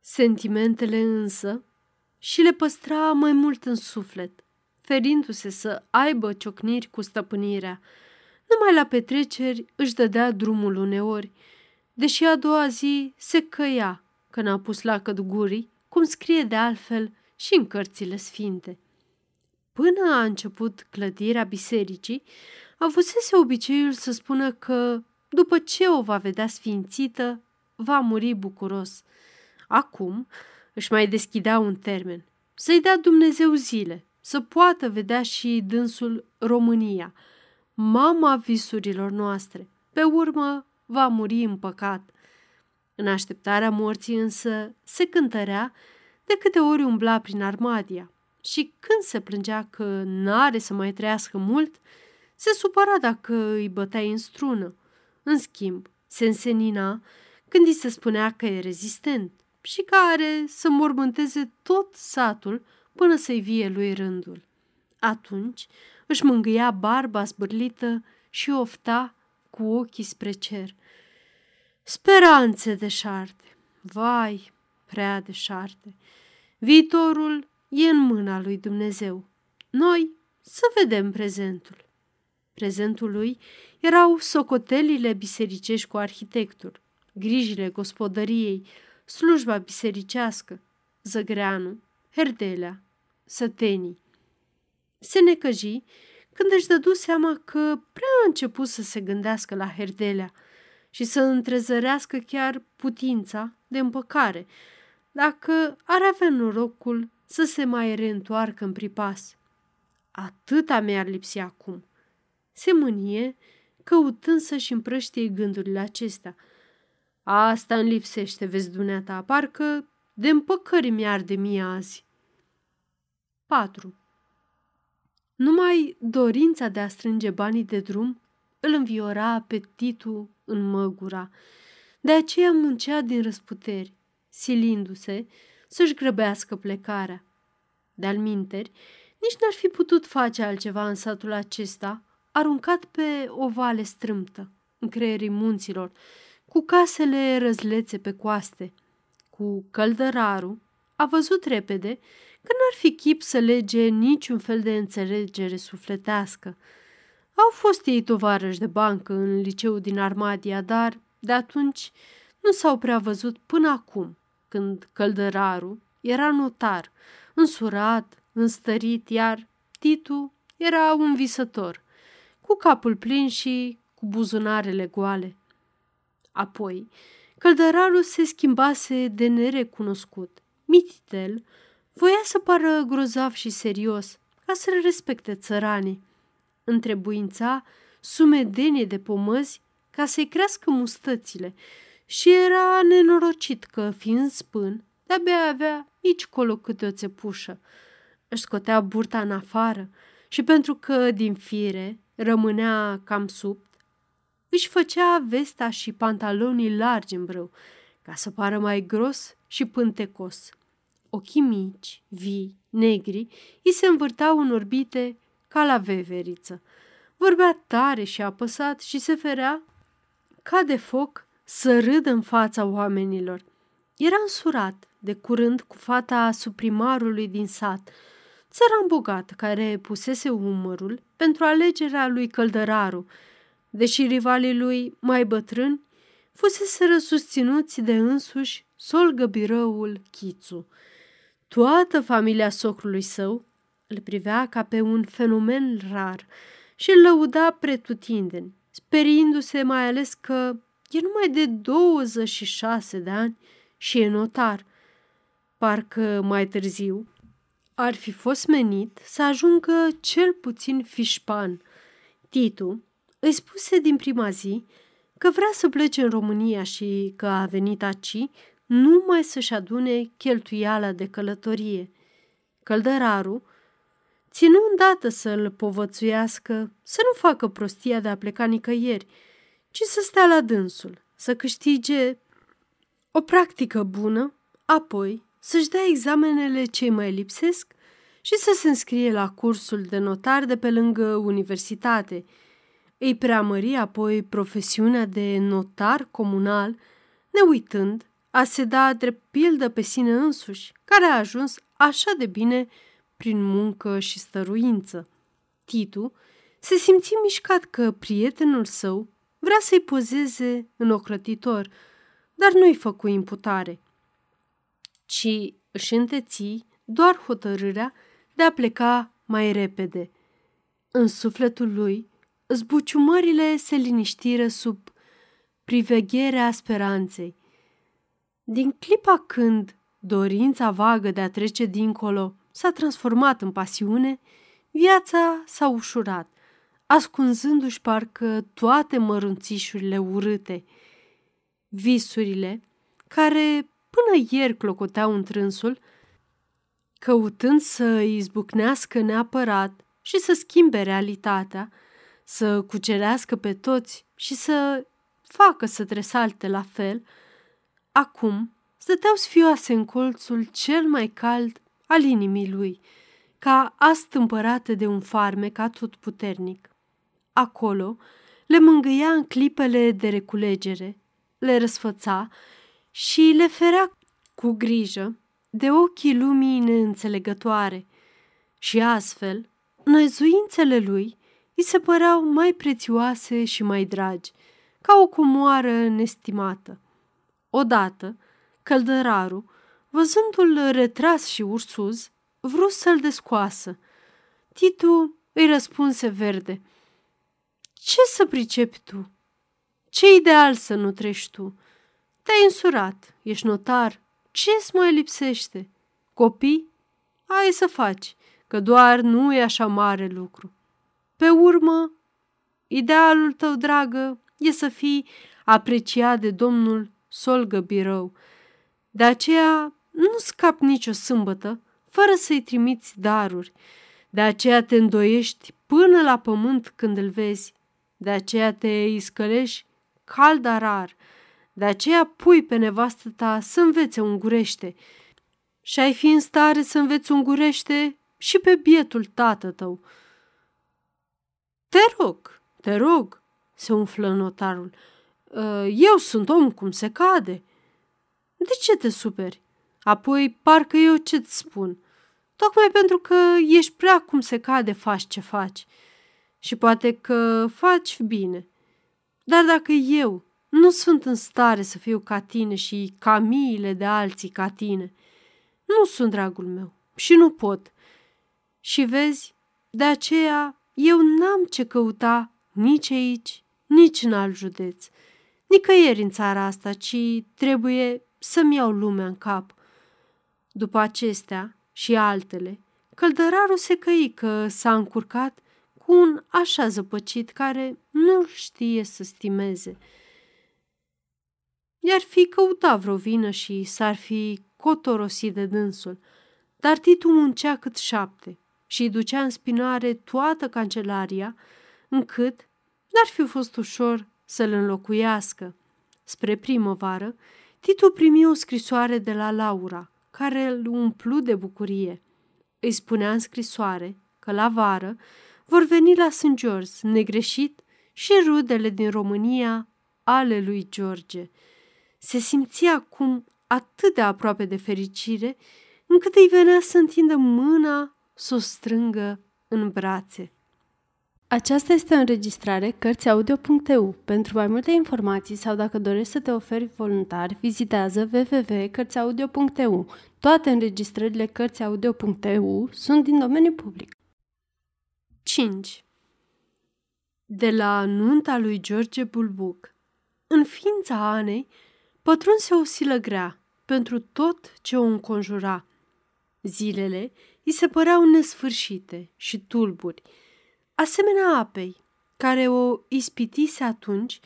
Sentimentele însă și le păstra mai mult în suflet, ferindu-se să aibă ciocniri cu stăpânirea. Numai la petreceri își dădea drumul uneori, deși a doua zi se căia că n-a pus lacăt gurii, cum scrie de altfel și în cărțile sfinte. Până a început clădirea bisericii, avusese obiceiul să spună că, după ce o va vedea sfințită, va muri bucuros. Acum își mai deschidea un termen, să-i dea Dumnezeu zile, să poată vedea și dânsul România, mama visurilor noastre. Pe urmă va muri în păcat. În așteptarea morții însă se cântărea de câte ori umbla prin Armadia și când se plângea că n-are să mai trăiască mult, se supăra dacă îi băteai în strună. În schimb, se însenina când îi se spunea că e rezistent și care să mormânteze tot satul până să-i vie lui rândul. Atunci își mângâia barba zbârlită și ofta cu ochii spre cer. Speranțe de șarte, vai, prea de șarte. Viitorul e în mâna lui Dumnezeu. Noi să vedem prezentul. Prezentul lui erau socotelile bisericești cu arhitectul, grijile gospodăriei, slujba bisericească, zăgreanu, herdelea, sătenii. Se necăji când își dădu seama că prea a început să se gândească la herdelea și să întrezărească chiar putința de împăcare, dacă ar avea norocul să se mai reîntoarcă în pripas. Atâta mi-ar lipsi acum. Se mânie căutând să-și împrăștie gândurile acestea. Asta îmi lipsește, vezi dumneata, parcă de împăcări mi-ar de mie azi. 4. Numai dorința de a strânge banii de drum îl înviora apetitul în măgura. De aceea muncea din răsputeri, silindu-se să-și grăbească plecarea. De-al minteri, nici n-ar fi putut face altceva în satul acesta, aruncat pe o vale strâmtă, în creierii munților, cu casele răzlețe pe coaste. Cu căldărarul a văzut repede că n-ar fi chip să lege niciun fel de înțelegere sufletească. Au fost ei tovarăși de bancă în liceul din Armadia, dar de atunci nu s-au prea văzut până acum, când căldărarul era notar, însurat, înstărit, iar Titu era un visător, cu capul plin și cu buzunarele goale. Apoi, căldărarul se schimbase de nerecunoscut. Mititel voia să pară grozav și serios, ca să respecte țăranii. Întrebuința sumedenie de pomăzi ca să-i crească mustățile și era nenorocit că, fiind spân, de-abia avea nici colo câte o țepușă. Își scotea burta în afară și pentru că, din fire, rămânea cam sub, își făcea vesta și pantalonii largi în brâu, ca să pară mai gros și pântecos. Ochii mici, vii, negri, îi se învârtau în orbite ca la veveriță. Vorbea tare și apăsat și se ferea ca de foc să râdă în fața oamenilor. Era însurat de curând cu fata suprimarului din sat, țăran bogat care pusese umărul pentru alegerea lui Căldăraru, deși rivalii lui mai bătrâni fusese susținuți de însuși solgăbirăul Chițu. Toată familia socrului său îl privea ca pe un fenomen rar și îl lăuda pretutindeni, speriindu-se mai ales că e numai de 26 de ani și e notar. Parcă mai târziu ar fi fost menit să ajungă cel puțin fișpan. Titu îi spuse din prima zi că vrea să plece în România și că a venit aici numai să-și adune cheltuiala de călătorie. Căldăraru ținu îndată să-l povățuiască, să nu facă prostia de a pleca nicăieri, ci să stea la dânsul, să câștige o practică bună, apoi să-și dea examenele ce mai lipsesc și să se înscrie la cursul de notar de pe lângă universitate. Îi preamări apoi profesiunea de notar comunal, ne uitând a se da drept pildă pe sine însuși, care a ajuns așa de bine prin muncă și stăruință. Titu se simți mișcat că prietenul său vrea să-i pozeze în ocrătitor – dar nu-i făcu imputare, ci își înteți doar hotărârea de a pleca mai repede. În sufletul lui, zbuciumările se liniștiră sub privegherea speranței. Din clipa când dorința vagă de a trece dincolo s-a transformat în pasiune, viața s-a ușurat, ascunzându-și parcă toate mărunțișurile urâte. Visurile, care până ieri clocoteau întrânsul, căutând să izbucnească neapărat și să schimbe realitatea, să cucerească pe toți și să facă să tresalte la fel, acum stăteau sfioase în colțul cel mai cald al inimii lui, ca astâmpărată de un farmec tot puternic. Acolo le mângâia în clipele de reculegere, le răsfăța și le ferea cu grijă de ochii lumii neînțelegătoare și astfel năzuințele lui îi se păreau mai prețioase și mai dragi, ca o comoară nestimată. Odată, căldărarul, văzându-l retras și ursuz, vrut să-l descoasă. Titu îi răspunse verde. Ce să pricepi tu? Ce ideal să nu treci tu? Te-ai însurat, ești notar, ce-ți mai lipsește? Copii? Ai să faci, că doar nu e așa mare lucru. Pe urmă, idealul tău, dragă, e să fii apreciat de domnul Solgă Birău. De aceea nu scap nicio sâmbătă fără să-i trimiți daruri. De aceea te îndoiești până la pământ când îl vezi. De aceea te iscălești cald rar. De aceea pui pe nevastă ta să învețe ungurește și ai fi în stare să înveți ungurește și pe bietul tată tău. Te rog, te rog, se umflă notarul. Ă, eu sunt om cum se cade. De ce te superi? Apoi, parcă eu ce-ți spun. Tocmai pentru că ești prea cum se cade, faci ce faci. Și poate că faci bine. Dar dacă eu nu sunt în stare să fiu ca tine și ca miile de alții ca tine, nu sunt dragul meu și nu pot. Și vezi, de aceea eu n-am ce căuta nici aici, nici în alt județ, nicăieri în țara asta, ci trebuie să-mi iau lumea în cap. După acestea și altele, căldărarul se căi că s-a încurcat cu un așa zăpăcit care nu știe să stimeze. I-ar fi căutat vreo vină și s-ar fi cotorosit de dânsul, dar Titu muncea cât șapte și îi ducea în spinare toată cancelaria, încât n-ar fi fost ușor să-l înlocuiască. Spre primăvară, Titu primi o scrisoare de la Laura, care îl umplu de bucurie. Îi spunea în scrisoare că la vară vor veni la St. George, negreșit, și rudele din România ale lui George. Se simțea acum atât de aproape de fericire, încât îi venea să întindă mâna, să o strângă în brațe. Aceasta este o înregistrare Cărțiaudio.eu. Pentru mai multe informații sau dacă dorești să te oferi voluntar, vizitează www.cărțiaudio.eu. Toate înregistrările Cărțiaudio.eu sunt din domeniu public. 5. De la nunta lui George Bulbuc În ființa Anei pătrunse o silă grea pentru tot ce o înconjura. Zilele îi se păreau nesfârșite și tulburi, asemenea apei, care o ispitise atunci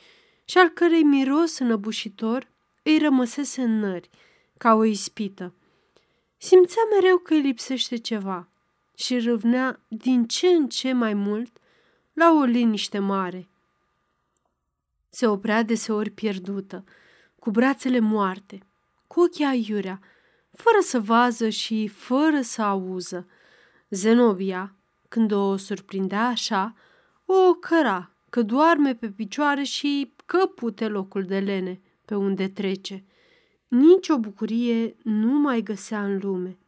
și al cărei miros înăbușitor îi rămăsese în nări, ca o ispită. Simțea mereu că îi lipsește ceva și râvnea din ce în ce mai mult la o liniște mare. Se oprea deseori pierdută, cu brațele moarte, cu ochii aiurea, fără să vază și fără să auză. Zenobia, când o surprindea așa, o căra că doarme pe picioare și că pute locul de lene pe unde trece. Nici o bucurie nu mai găsea în lume.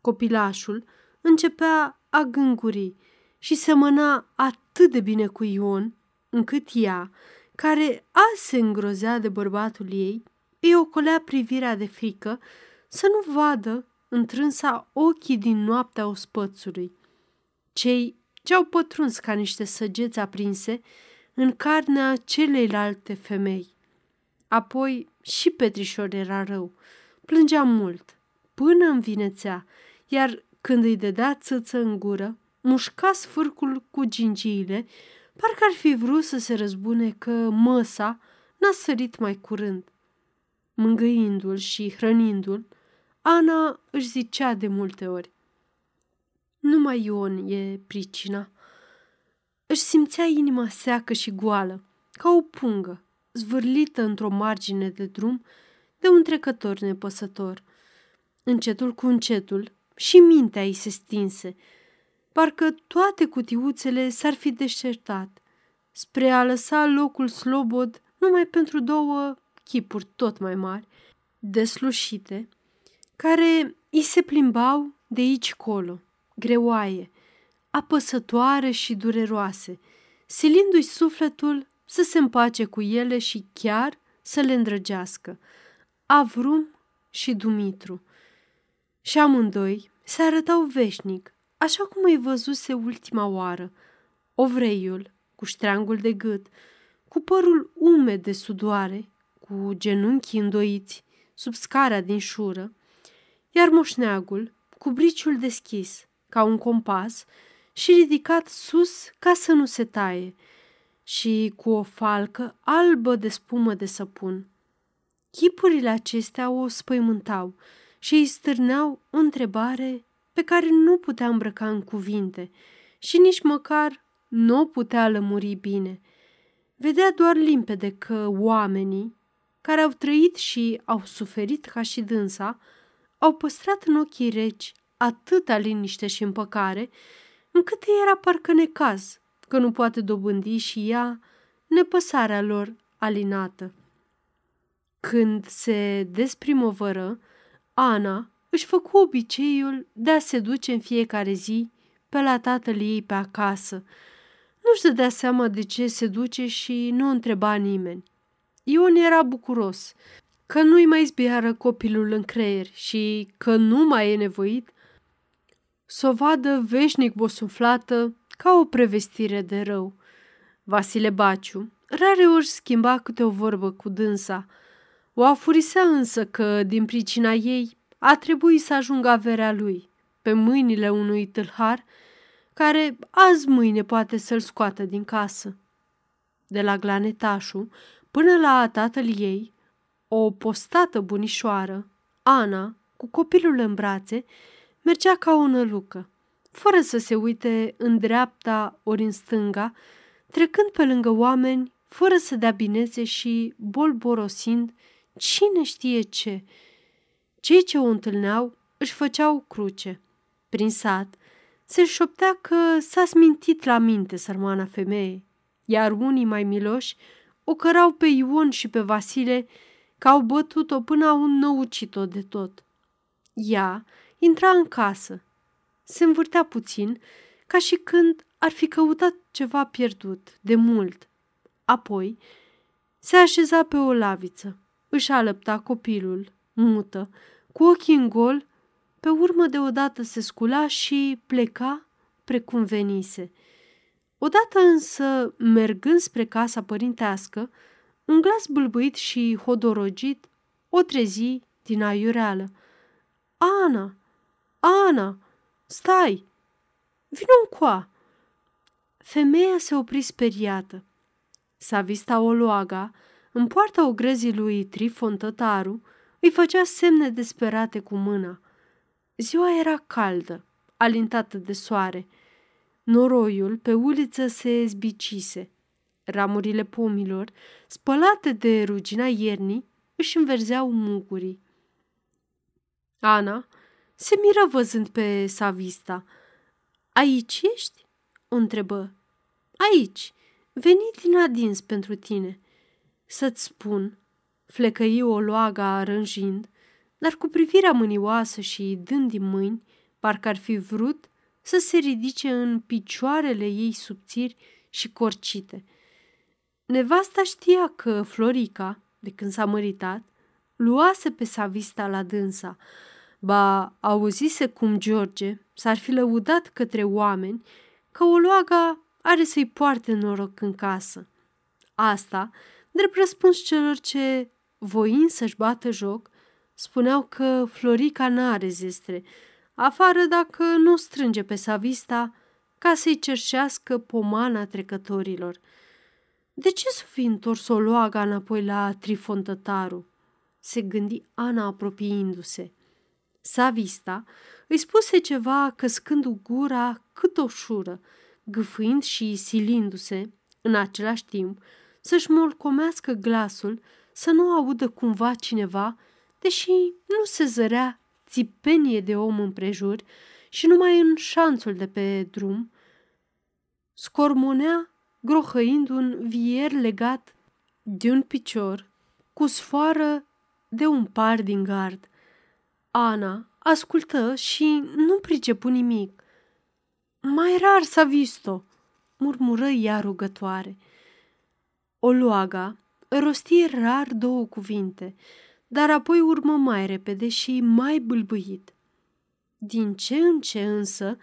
Copilașul începea a gânguri și semăna atât de bine cu Ion, încât ea, care azi se îngrozea de bărbatul ei, îi ocolea privirea de frică să nu vadă întrânsa ochii din noaptea ospățului. Cei ce au pătruns ca niște săgeți aprinse în carnea celeilalte femei. Apoi și Petrișor era rău. Plângea mult, până învinețea, iar când îi dădea țâță în gură, mușca sfârcul cu gingiile, parcă ar fi vrut să se răzbune că măsa n-a sărit mai curând. Mângâindu-l și hrănindu-l, Ana își zicea de multe ori. Numai Ion e pricina. Își simțea inima seacă și goală, ca o pungă, zvârlită într-o margine de drum de un trecător nepăsător. Încetul cu încetul și mintea ei se stinse, parcă toate cutiuțele s-ar fi deșertat, spre a lăsa locul slobod numai pentru două chipuri tot mai mari, deslușite, care îi se plimbau de aici colo, greoaie, apăsătoare și dureroase, silindu-i sufletul să se împace cu ele și chiar să le îndrăgească. Avrum și Dumitru. Și amândoi se arătau veșnic, așa cum îi văzuse ultima oară. Ovreiul, cu ștreangul de gât, cu părul umed de sudoare, cu genunchii îndoiți, sub scara din șură, iar moșneagul, cu briciul deschis, ca un compas, și ridicat sus ca să nu se taie, și cu o falcă albă de spumă de săpun. Chipurile acestea o spăimântau și îi stârneau o întrebare pe care nu putea îmbrăca în cuvinte și nici măcar nu o putea lămuri bine. Vedea doar limpede că oamenii care au trăit și au suferit ca și dânsa au păstrat în ochii reci atâta liniște și împăcare, încât îi era parcă necaz că nu poate dobândi și ea nepăsarea lor alinată. Când se desprimăvără, Ana își făcu obiceiul de a se duce în fiecare zi pe la tatăl ei pe acasă. Nu-și dădea seama de ce se duce și nu întreba nimeni. Ion era bucuros că nu-i mai zbiară copilul în creier și că nu mai e nevoit să o vadă veșnic bosunflată ca o prevestire de rău. Vasile Baciu rare ori schimba câte o vorbă cu dânsa. O afurisea însă că, din pricina ei, a trebuit să ajungă averea lui pe mâinile unui tâlhar care azi mâine poate să-l scoată din casă. De la Glanetașu până la tatăl ei, o postată bunișoară, Ana, cu copilul în brațe, mergea ca o nălucă, fără să se uite în dreapta ori în stânga, trecând pe lângă oameni, fără să dea binețe și bolborosind cine știe ce. Cei ce o întâlneau își făceau cruce. Prin sat se șoptea că s-a smintit la minte sărmana femeie, iar unii mai miloși o cărau pe Ion și pe Vasile că au bătut-o până au înnăucit-o de tot. Ea intra în casă, se învârtea puțin, ca și când ar fi căutat ceva pierdut, de mult. Apoi se așeza pe o laviță, își alăpta copilul, mută, cu ochii în gol, pe urmă deodată se scula și pleca precum venise. Odată însă, mergând spre casa părintească, un glas bâlbâit și hodorogit o trezi din aiureală. Ana! Ana! Stai! Vino încoa! Femeia se opri speriată. Savista Oloaga, în poarta ogrezii lui Trifon Tătaru, îi făcea semne desperate cu mâna. Ziua era caldă, alintată de soare. Noroiul pe uliță se zbicise. Ramurile pomilor, spălate de rugina iernii, își înverzeau mugurii. Ana se miră văzând pe Savista. Aici ești?" o întrebă. Aici, venit din adins pentru tine. Să-ți spun, flecăi o loaga rânjind, dar cu privirea mânioasă și dând din mâini, parcă ar fi vrut să se ridice în picioarele ei subțiri și corcite. Nevasta știa că Florica, de când s-a măritat, luase pe Savista la dânsa, ba auzise cum George s-ar fi lăudat către oameni că Oluaga are să-i poarte noroc în casă. Asta, drept răspuns celor ce, voind să-și bată joc, spuneau că Florica n-are zestre, afară dacă nu strânge pe Savista ca să-i cerșească pomana trecătorilor. De ce să fi întors o loaga înapoi la Trifontătaru? Se gândi Ana apropiindu-se. Savista îi spuse ceva căscând gura cât o șură, gâfâind și silindu-se, în același timp, să-și molcomească glasul, să nu audă cumva cineva, deși nu se zărea țipenie de om împrejur și numai în șanțul de pe drum, scormonea grohăind un vier legat de un picior cu sfoară de un par din gard. Ana ascultă și nu pricepu nimic. Mai rar s-a visto, murmură ea rugătoare. O luaga rosti rar două cuvinte, dar apoi urmă mai repede și mai bâlbâit. Din ce în ce însă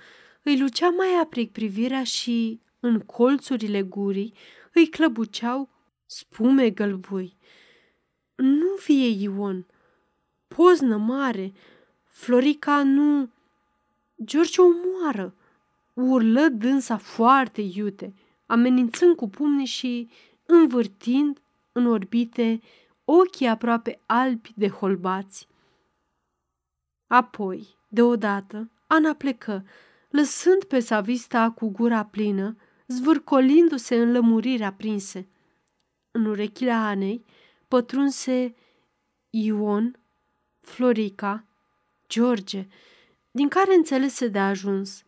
îi lucea mai apric privirea și, în colțurile gurii, îi clăbuceau spume gălbui. Nu vie Ion, poznă mare, Florica nu... George o moară, urlă dânsa foarte iute, amenințând cu pumnii și învârtind în orbite ochii aproape albi de holbați. Apoi, deodată, Ana plecă, lăsând pe Savista cu gura plină, zvârcolindu-se în lămuriri aprinse. În urechile Anei pătrunse Ion, Florica, George, din care înțelese de ajuns.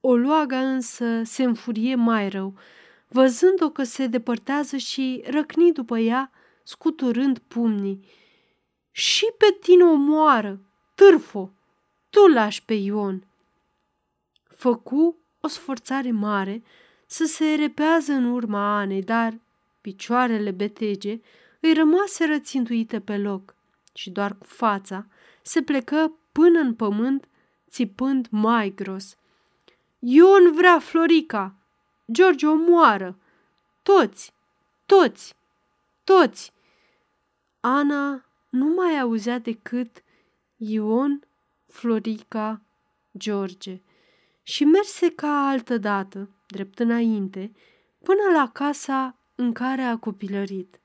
O luaga însă se înfurie mai rău, văzând-o că se depărtează și răcni după ea, scuturând pumnii. Și pe tine o moară, târfo, tu lași pe Ion. Făcu o sforțare mare să se repează în urma Anei, dar picioarele betege îi rămase rățintuite pe loc și doar cu fața se plecă până în pământ, țipând mai gros. Ion vrea Florica! George o moară! Toți! Toți! Toți! Ana nu mai auzea decât Ion, Florica, George și merse ca altă dată, drept înainte, până la casa în care a copilărit.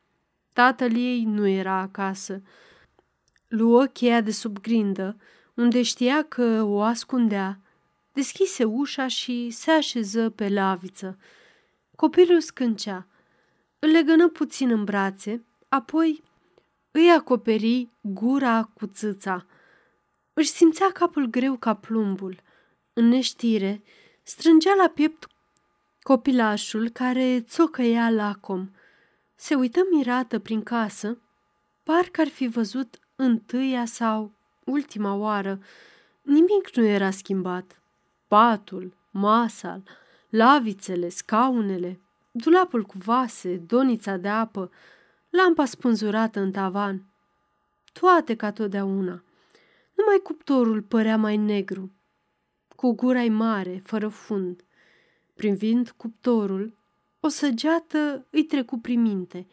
Tatăl ei nu era acasă. Luă cheia de sub grindă, unde știa că o ascundea, deschise ușa și se așeză pe laviță. Copilul scâncea. Îl legănă puțin în brațe, apoi îi acoperi gura cu țâța. Își simțea capul greu ca plumbul. În neștire, strângea la piept copilașul care țocăia lacom. Se uită mirată prin casă, parcă ar fi văzut întâia sau ultima oară. Nimic nu era schimbat. Patul, masa, lavițele, scaunele, dulapul cu vase, donița de apă, lampa spânzurată în tavan. Toate ca totdeauna. Numai cuptorul părea mai negru, cu gura mare, fără fund. Privind cuptorul, o săgeată îi trecu prin minte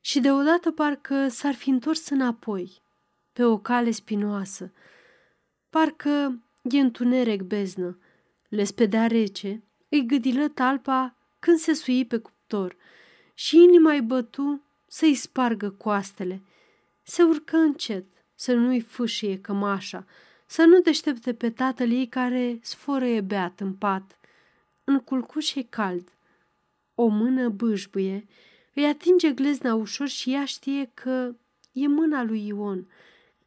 și deodată parcă s-ar fi întors înapoi, pe o cale spinoasă. Parcă e întuneric beznă. Le spedea rece, îi gâdilă talpa când se sui pe cuptor și inima îi bătu să-i spargă coastele. Se urcă încet, să nu-i fâșie cămașa, să nu deștepte pe tatăl ei care sforăie beat în pat. În culcuș e cald. O mână bâșbuie, îi atinge glezna ușor și ea știe că e mâna lui Ion,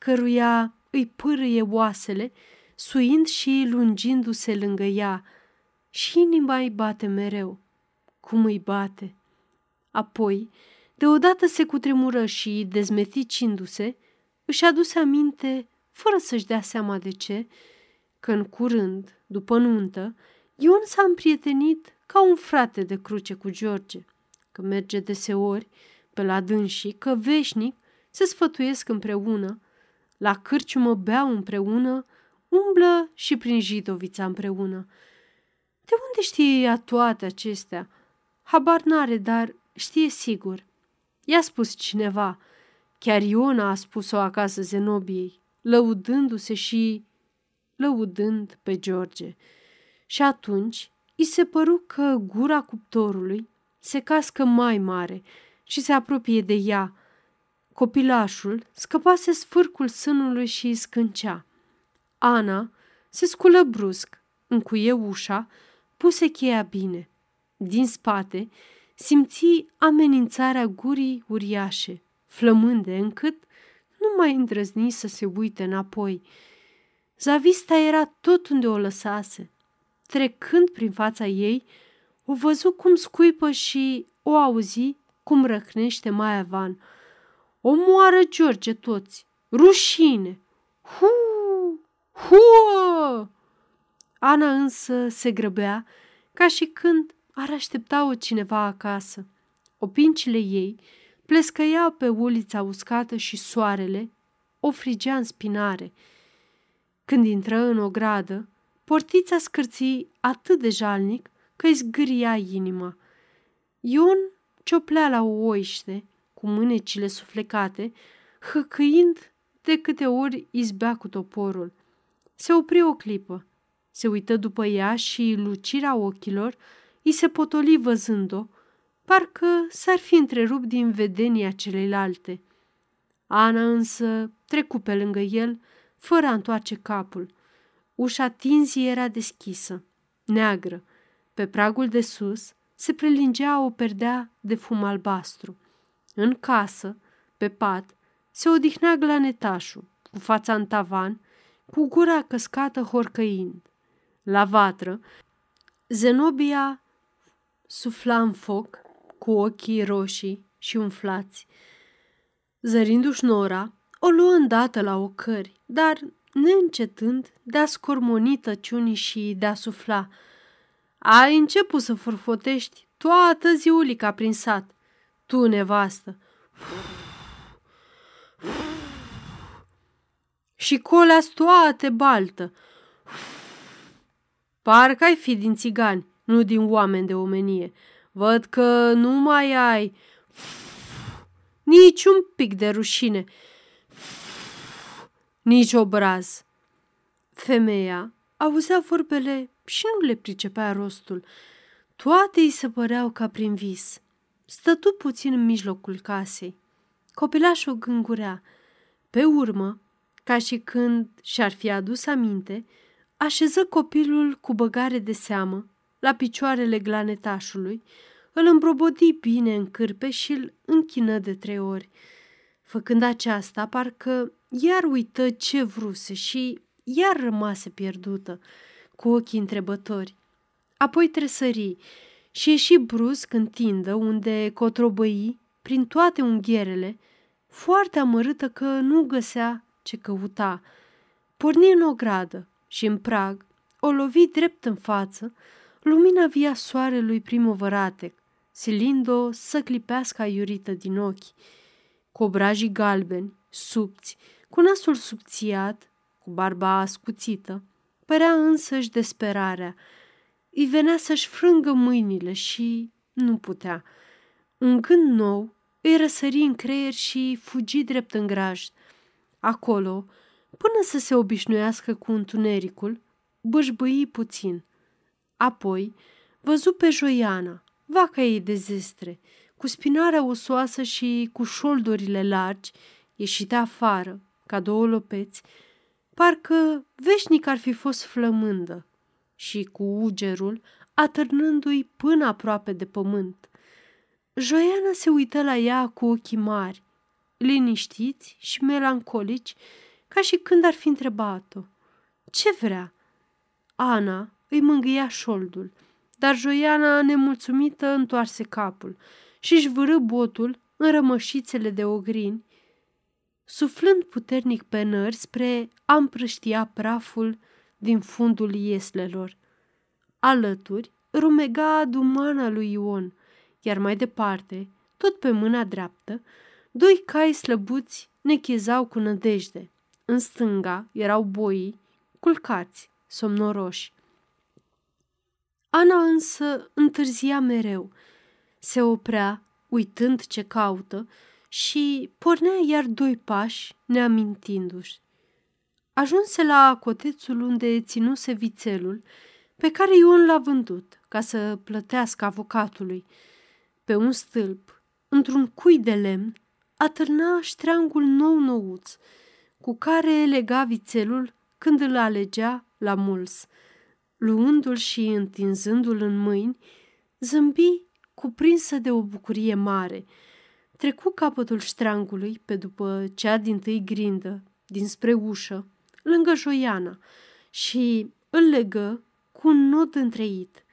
căruia îi pârâie oasele, suind și lungindu-se lângă ea, și inima îi bate mereu. Cum îi bate? Apoi, deodată se cutremură și, dezmeticindu-se, își aduse aminte, fără să-și dea seama de ce, că în curând, după nuntă, Ion s-a împrietenit ca un frate de cruce cu George, că merge deseori pe la dânsii, că veșnic se sfătuiesc împreună, la cârciumă beau împreună, umblă și prin Jidovița împreună. De unde știe ea toate acestea? Habar n-are, dar știe sigur. I-a spus cineva. Chiar Iona a spus-o acasă Zenobiei, lăudându-se și lăudând pe George. Și atunci i se păru că gura cuptorului se cască mai mare și se apropie de ea. Copilașul scăpase sfârcul sânului și îi scâncea. Ana se sculă brusc, încuie ușa, puse cheia bine. Din spate simți amenințarea gurii uriașe, flămânde încât nu mai îndrăzni să se uite înapoi. Zavista era tot unde o lăsase. Trecând prin fața ei, o văzu cum scuipă și o auzi cum răcnește mai avan. Omoară George toți! Rușine! Hu! Hu! Ana însă se grăbea ca și când ar aștepta-o cineva acasă. Opincile ei plescăiau pe ulița uscată și soarele o frigea în spinare. Când intră în o gradă, portița scârții atât de jalnic că îi zgâria inima. Ion cioplea la o oiște, cu mânecile suflecate, hăcâind de câte ori izbea cu toporul. Se opri o clipă, se uită după ea și lucirea ochilor îi se potoli văzând-o, parcă s-ar fi întrerupt din vedenia celeilalte. Ana însă trecu pe lângă el, fără a întoarce capul. Ușa tinzii era deschisă, neagră. Pe pragul de sus se prelingea o perdea de fum albastru. În casă, pe pat, se odihnea glanetașul, cu fața în tavan, cu gura căscată horcăind. La vatră, Zenobia sufla în foc, cu ochii roșii și umflați. Zărindu-și nora, o luă îndată la ocări, dar neîncetând de a scormoni tăciunii și de a sufla. Ai început să furfotești toată ziulica prin sat. Tu, nevastă. Și colea toate baltă. Parcă ai fi din țigani, nu din oameni de omenie. Văd că nu mai ai nici un pic de rușine, nici obraz. Femeia auzea vorbele și nu le pricepea rostul. Toate îi se păreau ca prin vis. Stătu puțin în mijlocul casei. Copilașul gângurea. Pe urmă, ca și când și-ar fi adus aminte, așeză copilul cu băgare de seamă la picioarele glanetașului, îl îmbrobodi bine în cârpe și îl închină de trei ori. Făcând aceasta, parcă iar uită ce vruse și iar rămase pierdută, cu ochii întrebători. Apoi tresări și ieși brusc în tindă, unde cotrobăi, prin toate unghierele, foarte amărâtă că nu găsea ce căuta. Porni în ogradă și în prag, o lovi drept în față, lumina via soarelui primăvăratec, silind-o să clipească aiurită din ochi. Cu obrajii galbeni, subți, cu nasul subțiat, cu barba ascuțită, părea însăși desperarea. Îi venea să-și frângă mâinile și nu putea. Un gând nou îi răsări în creier și fugi drept în graj. Acolo, până să se obișnuiască cu întunericul, bâșbâi puțin. Apoi văzu pe Joiana, vaca ei de zestre, cu spinarea osoasă și cu șoldurile largi, ieșite afară, ca două lopeți, parcă veșnic ar fi fost flămândă și cu ugerul atârnându-i până aproape de pământ. Joiana se uită la ea cu ochii mari, liniștiți și melancolici, ca și când ar fi întrebat-o. Ce vrea? Ana îi mângâia șoldul, dar Joiana, nemulțumită, întoarse capul și își vârâ botul în rămășițele de ogrini, suflând puternic pe nări spre a împrăștia praful din fundul ieslelor. Alături rumega dumana lui Ion, iar mai departe, tot pe mâna dreaptă, Doi cai slăbuți nechezau cu nădejde. În stânga erau boii, culcați, somnoroși. Ana însă întârzia mereu. Se oprea, uitând ce caută, și pornea iar doi pași, neamintindu-și. Ajunse la cotețul unde ținuse vițelul, pe care Ion l-a vândut ca să plătească avocatului. Pe un stâlp, într-un cui de lemn, atârna ștreangul nou-nouț, cu care lega vițelul când îl alegea la muls. Luându-l și întinzându-l în mâini, zâmbi cuprinsă de o bucurie mare. Trecu capătul ștreangului pe după cea din tâi grindă, dinspre ușă, lângă Joiana, și îl legă cu un nod întreit.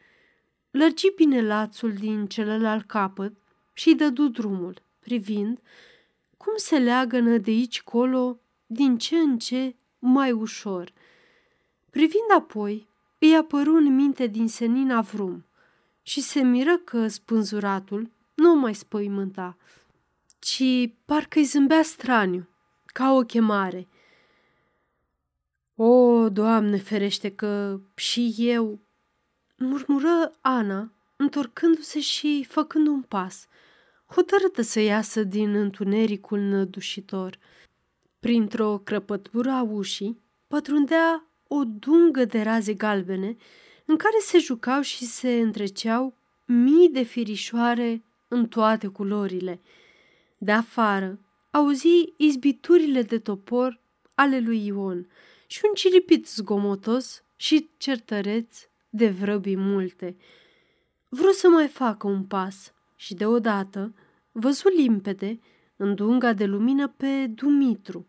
Lărgi bine lațul din celălalt capăt și dădu drumul, privind cum se leagănă de aici colo din ce în ce mai ușor. Privind apoi, îi apăru în minte din senina vrum și se miră că spânzuratul nu mai spăimânta, ci parcă îi zâmbea straniu, ca o chemare. O, Doamne, ferește că și eu, murmură Ana, întorcându-se și făcând un pas, hotărâtă să iasă din întunericul nădușitor. Printr-o crăpătură a ușii pătrundea o dungă de raze galbene în care se jucau și se întreceau mii de firișoare în toate culorile. De afară auzi izbiturile de topor ale lui Ion și un cilipit zgomotos și certăreț de vrăbii multe. Vreau să mai facă un pas și deodată văzu limpede în dunga de lumină pe Dumitru,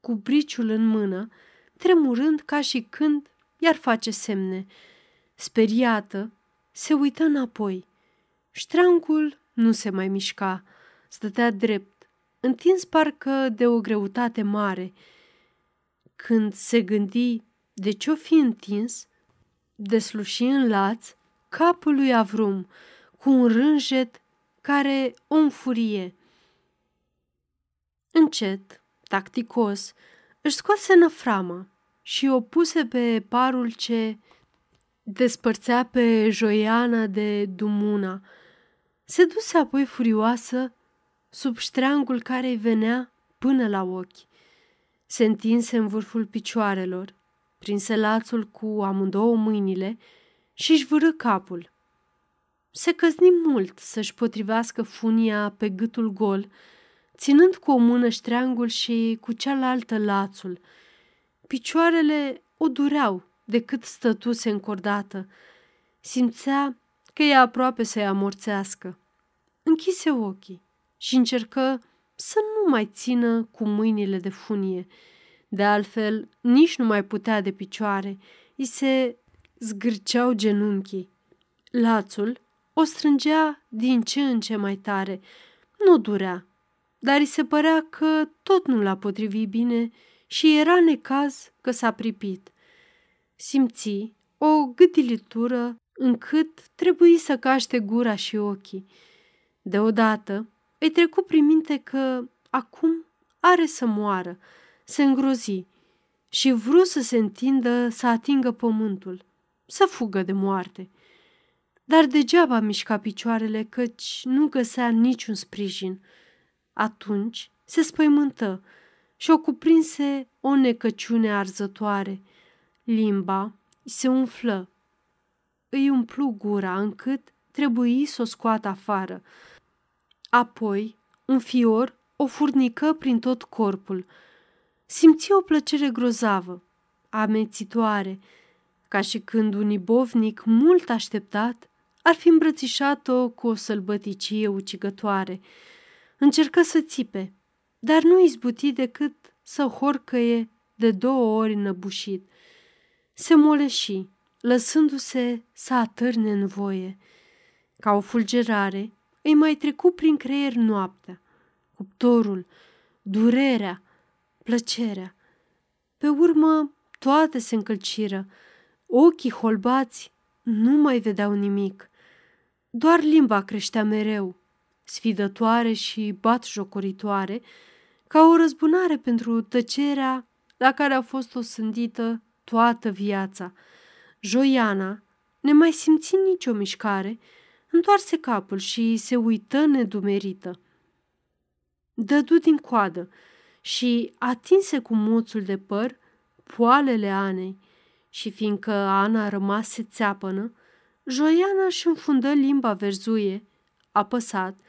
cu briciul în mână, tremurând ca și când i-ar face semne. Speriată, se uită înapoi. Ștreangul nu se mai mișca, stătea drept, întins parcă de o greutate mare. Când se gândi de ce-o fi întins, desluși în laț capul lui Avrum cu un rânjet care o înfurie. Încet, tacticos, își scoase năframa și o puse pe parul ce despărțea pe Joiana de Dumuna. Se duse apoi furioasă sub ștreangul care îi venea până la ochi. Se întinse în vârful picioarelor, prinse lațul cu amândouă mâinile și își vârâ capul. Se căzni mult să-și potrivească funia pe gâtul gol, ținând cu o mână ștreangul și cu cealaltă lațul. Picioarele o dureau de cât stătuse încordată. Simțea că e aproape să-i amorțească. Închise ochii și încercă să nu mai țină cu mâinile de funie. De altfel, nici nu mai putea de picioare. I se zgârceau genunchii. Lațul o strângea din ce în ce mai tare. Nu durea, dar îi se părea că tot nu l-a potrivit bine și era necaz că s-a pripit. Simți o gâtilitură încât trebuie să caște gura și ochii. Deodată îi trecu prin minte că acum are să moară, se îngrozi și vrut să se întindă să atingă pământul, să fugă de moarte. Dar degeaba mișca picioarele căci nu găsea niciun sprijin. Atunci se spăimântă și o cuprinse o necăciune arzătoare. Limba se umflă. Îi umplu gura încât trebuie să o scoată afară. Apoi, un fior o furnică prin tot corpul. Simți o plăcere grozavă, amețitoare, ca și când un ibovnic mult așteptat ar fi îmbrățișat-o cu o sălbăticie ucigătoare. Încercă să țipe, dar nu izbuti decât să horcăie de două ori înăbușit. Se moleși, lăsându-se să atârne în voie. Ca o fulgerare, îi mai trecu prin creier noaptea, cuptorul, durerea, plăcerea. Pe urmă, toate se încălciră. Ochii holbați nu mai vedeau nimic. Doar limba creștea mereu. sfidătoare și batjocoritoare, ca o răzbunare pentru tăcerea la care a fost osândită toată viața. Joiana, nemai simțind nicio mișcare, întoarse capul și se uită nedumerită. Dădu din coadă și atinse cu moțul de păr poalele Anei și fiindcă Ana rămase țeapănă, Joiana își înfundă limba verzuie, apăsat,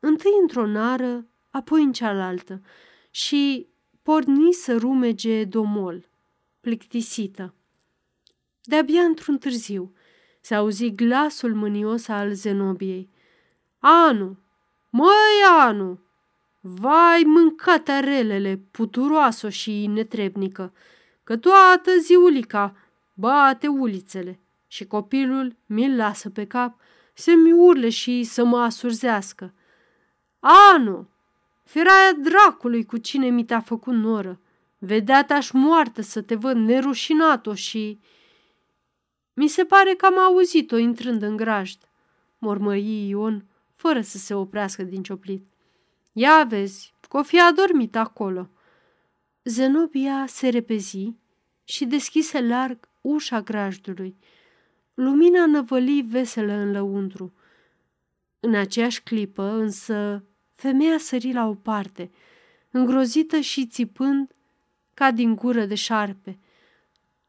întâi într-o nară, apoi în cealaltă și porni să rumege domol, plictisită. De-abia într-un târziu se auzi glasul mânios al Zenobiei. Anu! Măi, Anu! Vai, mâncate relele, puturoasă și netrebnică, că toată ziulica bate ulițele și copilul mi-l lasă pe cap să-mi urle și să mă asurzească. Anu! Feraia dracului cu cine mi te-a făcut noră. Vedea te-aș moartă să te văd nerușinat-o și... Mi se pare că am auzit-o intrând în grajd, mormăi Ion, fără să se oprească din cioplit. Ia vezi, că o fi adormit acolo. Zenobia se repezi și deschise larg ușa grajdului. Lumina năvăli veselă în lăuntru. În aceeași clipă, însă, femeia sări la o parte, îngrozită și țipând ca din gură de șarpe.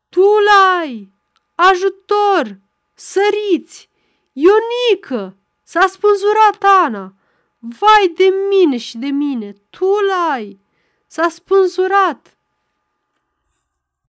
Tu l-ai! Ajutor! Săriți! Ionică! S-a spânzurat Ana! Vai de mine și de mine! Tu l-ai! S-a spânzurat!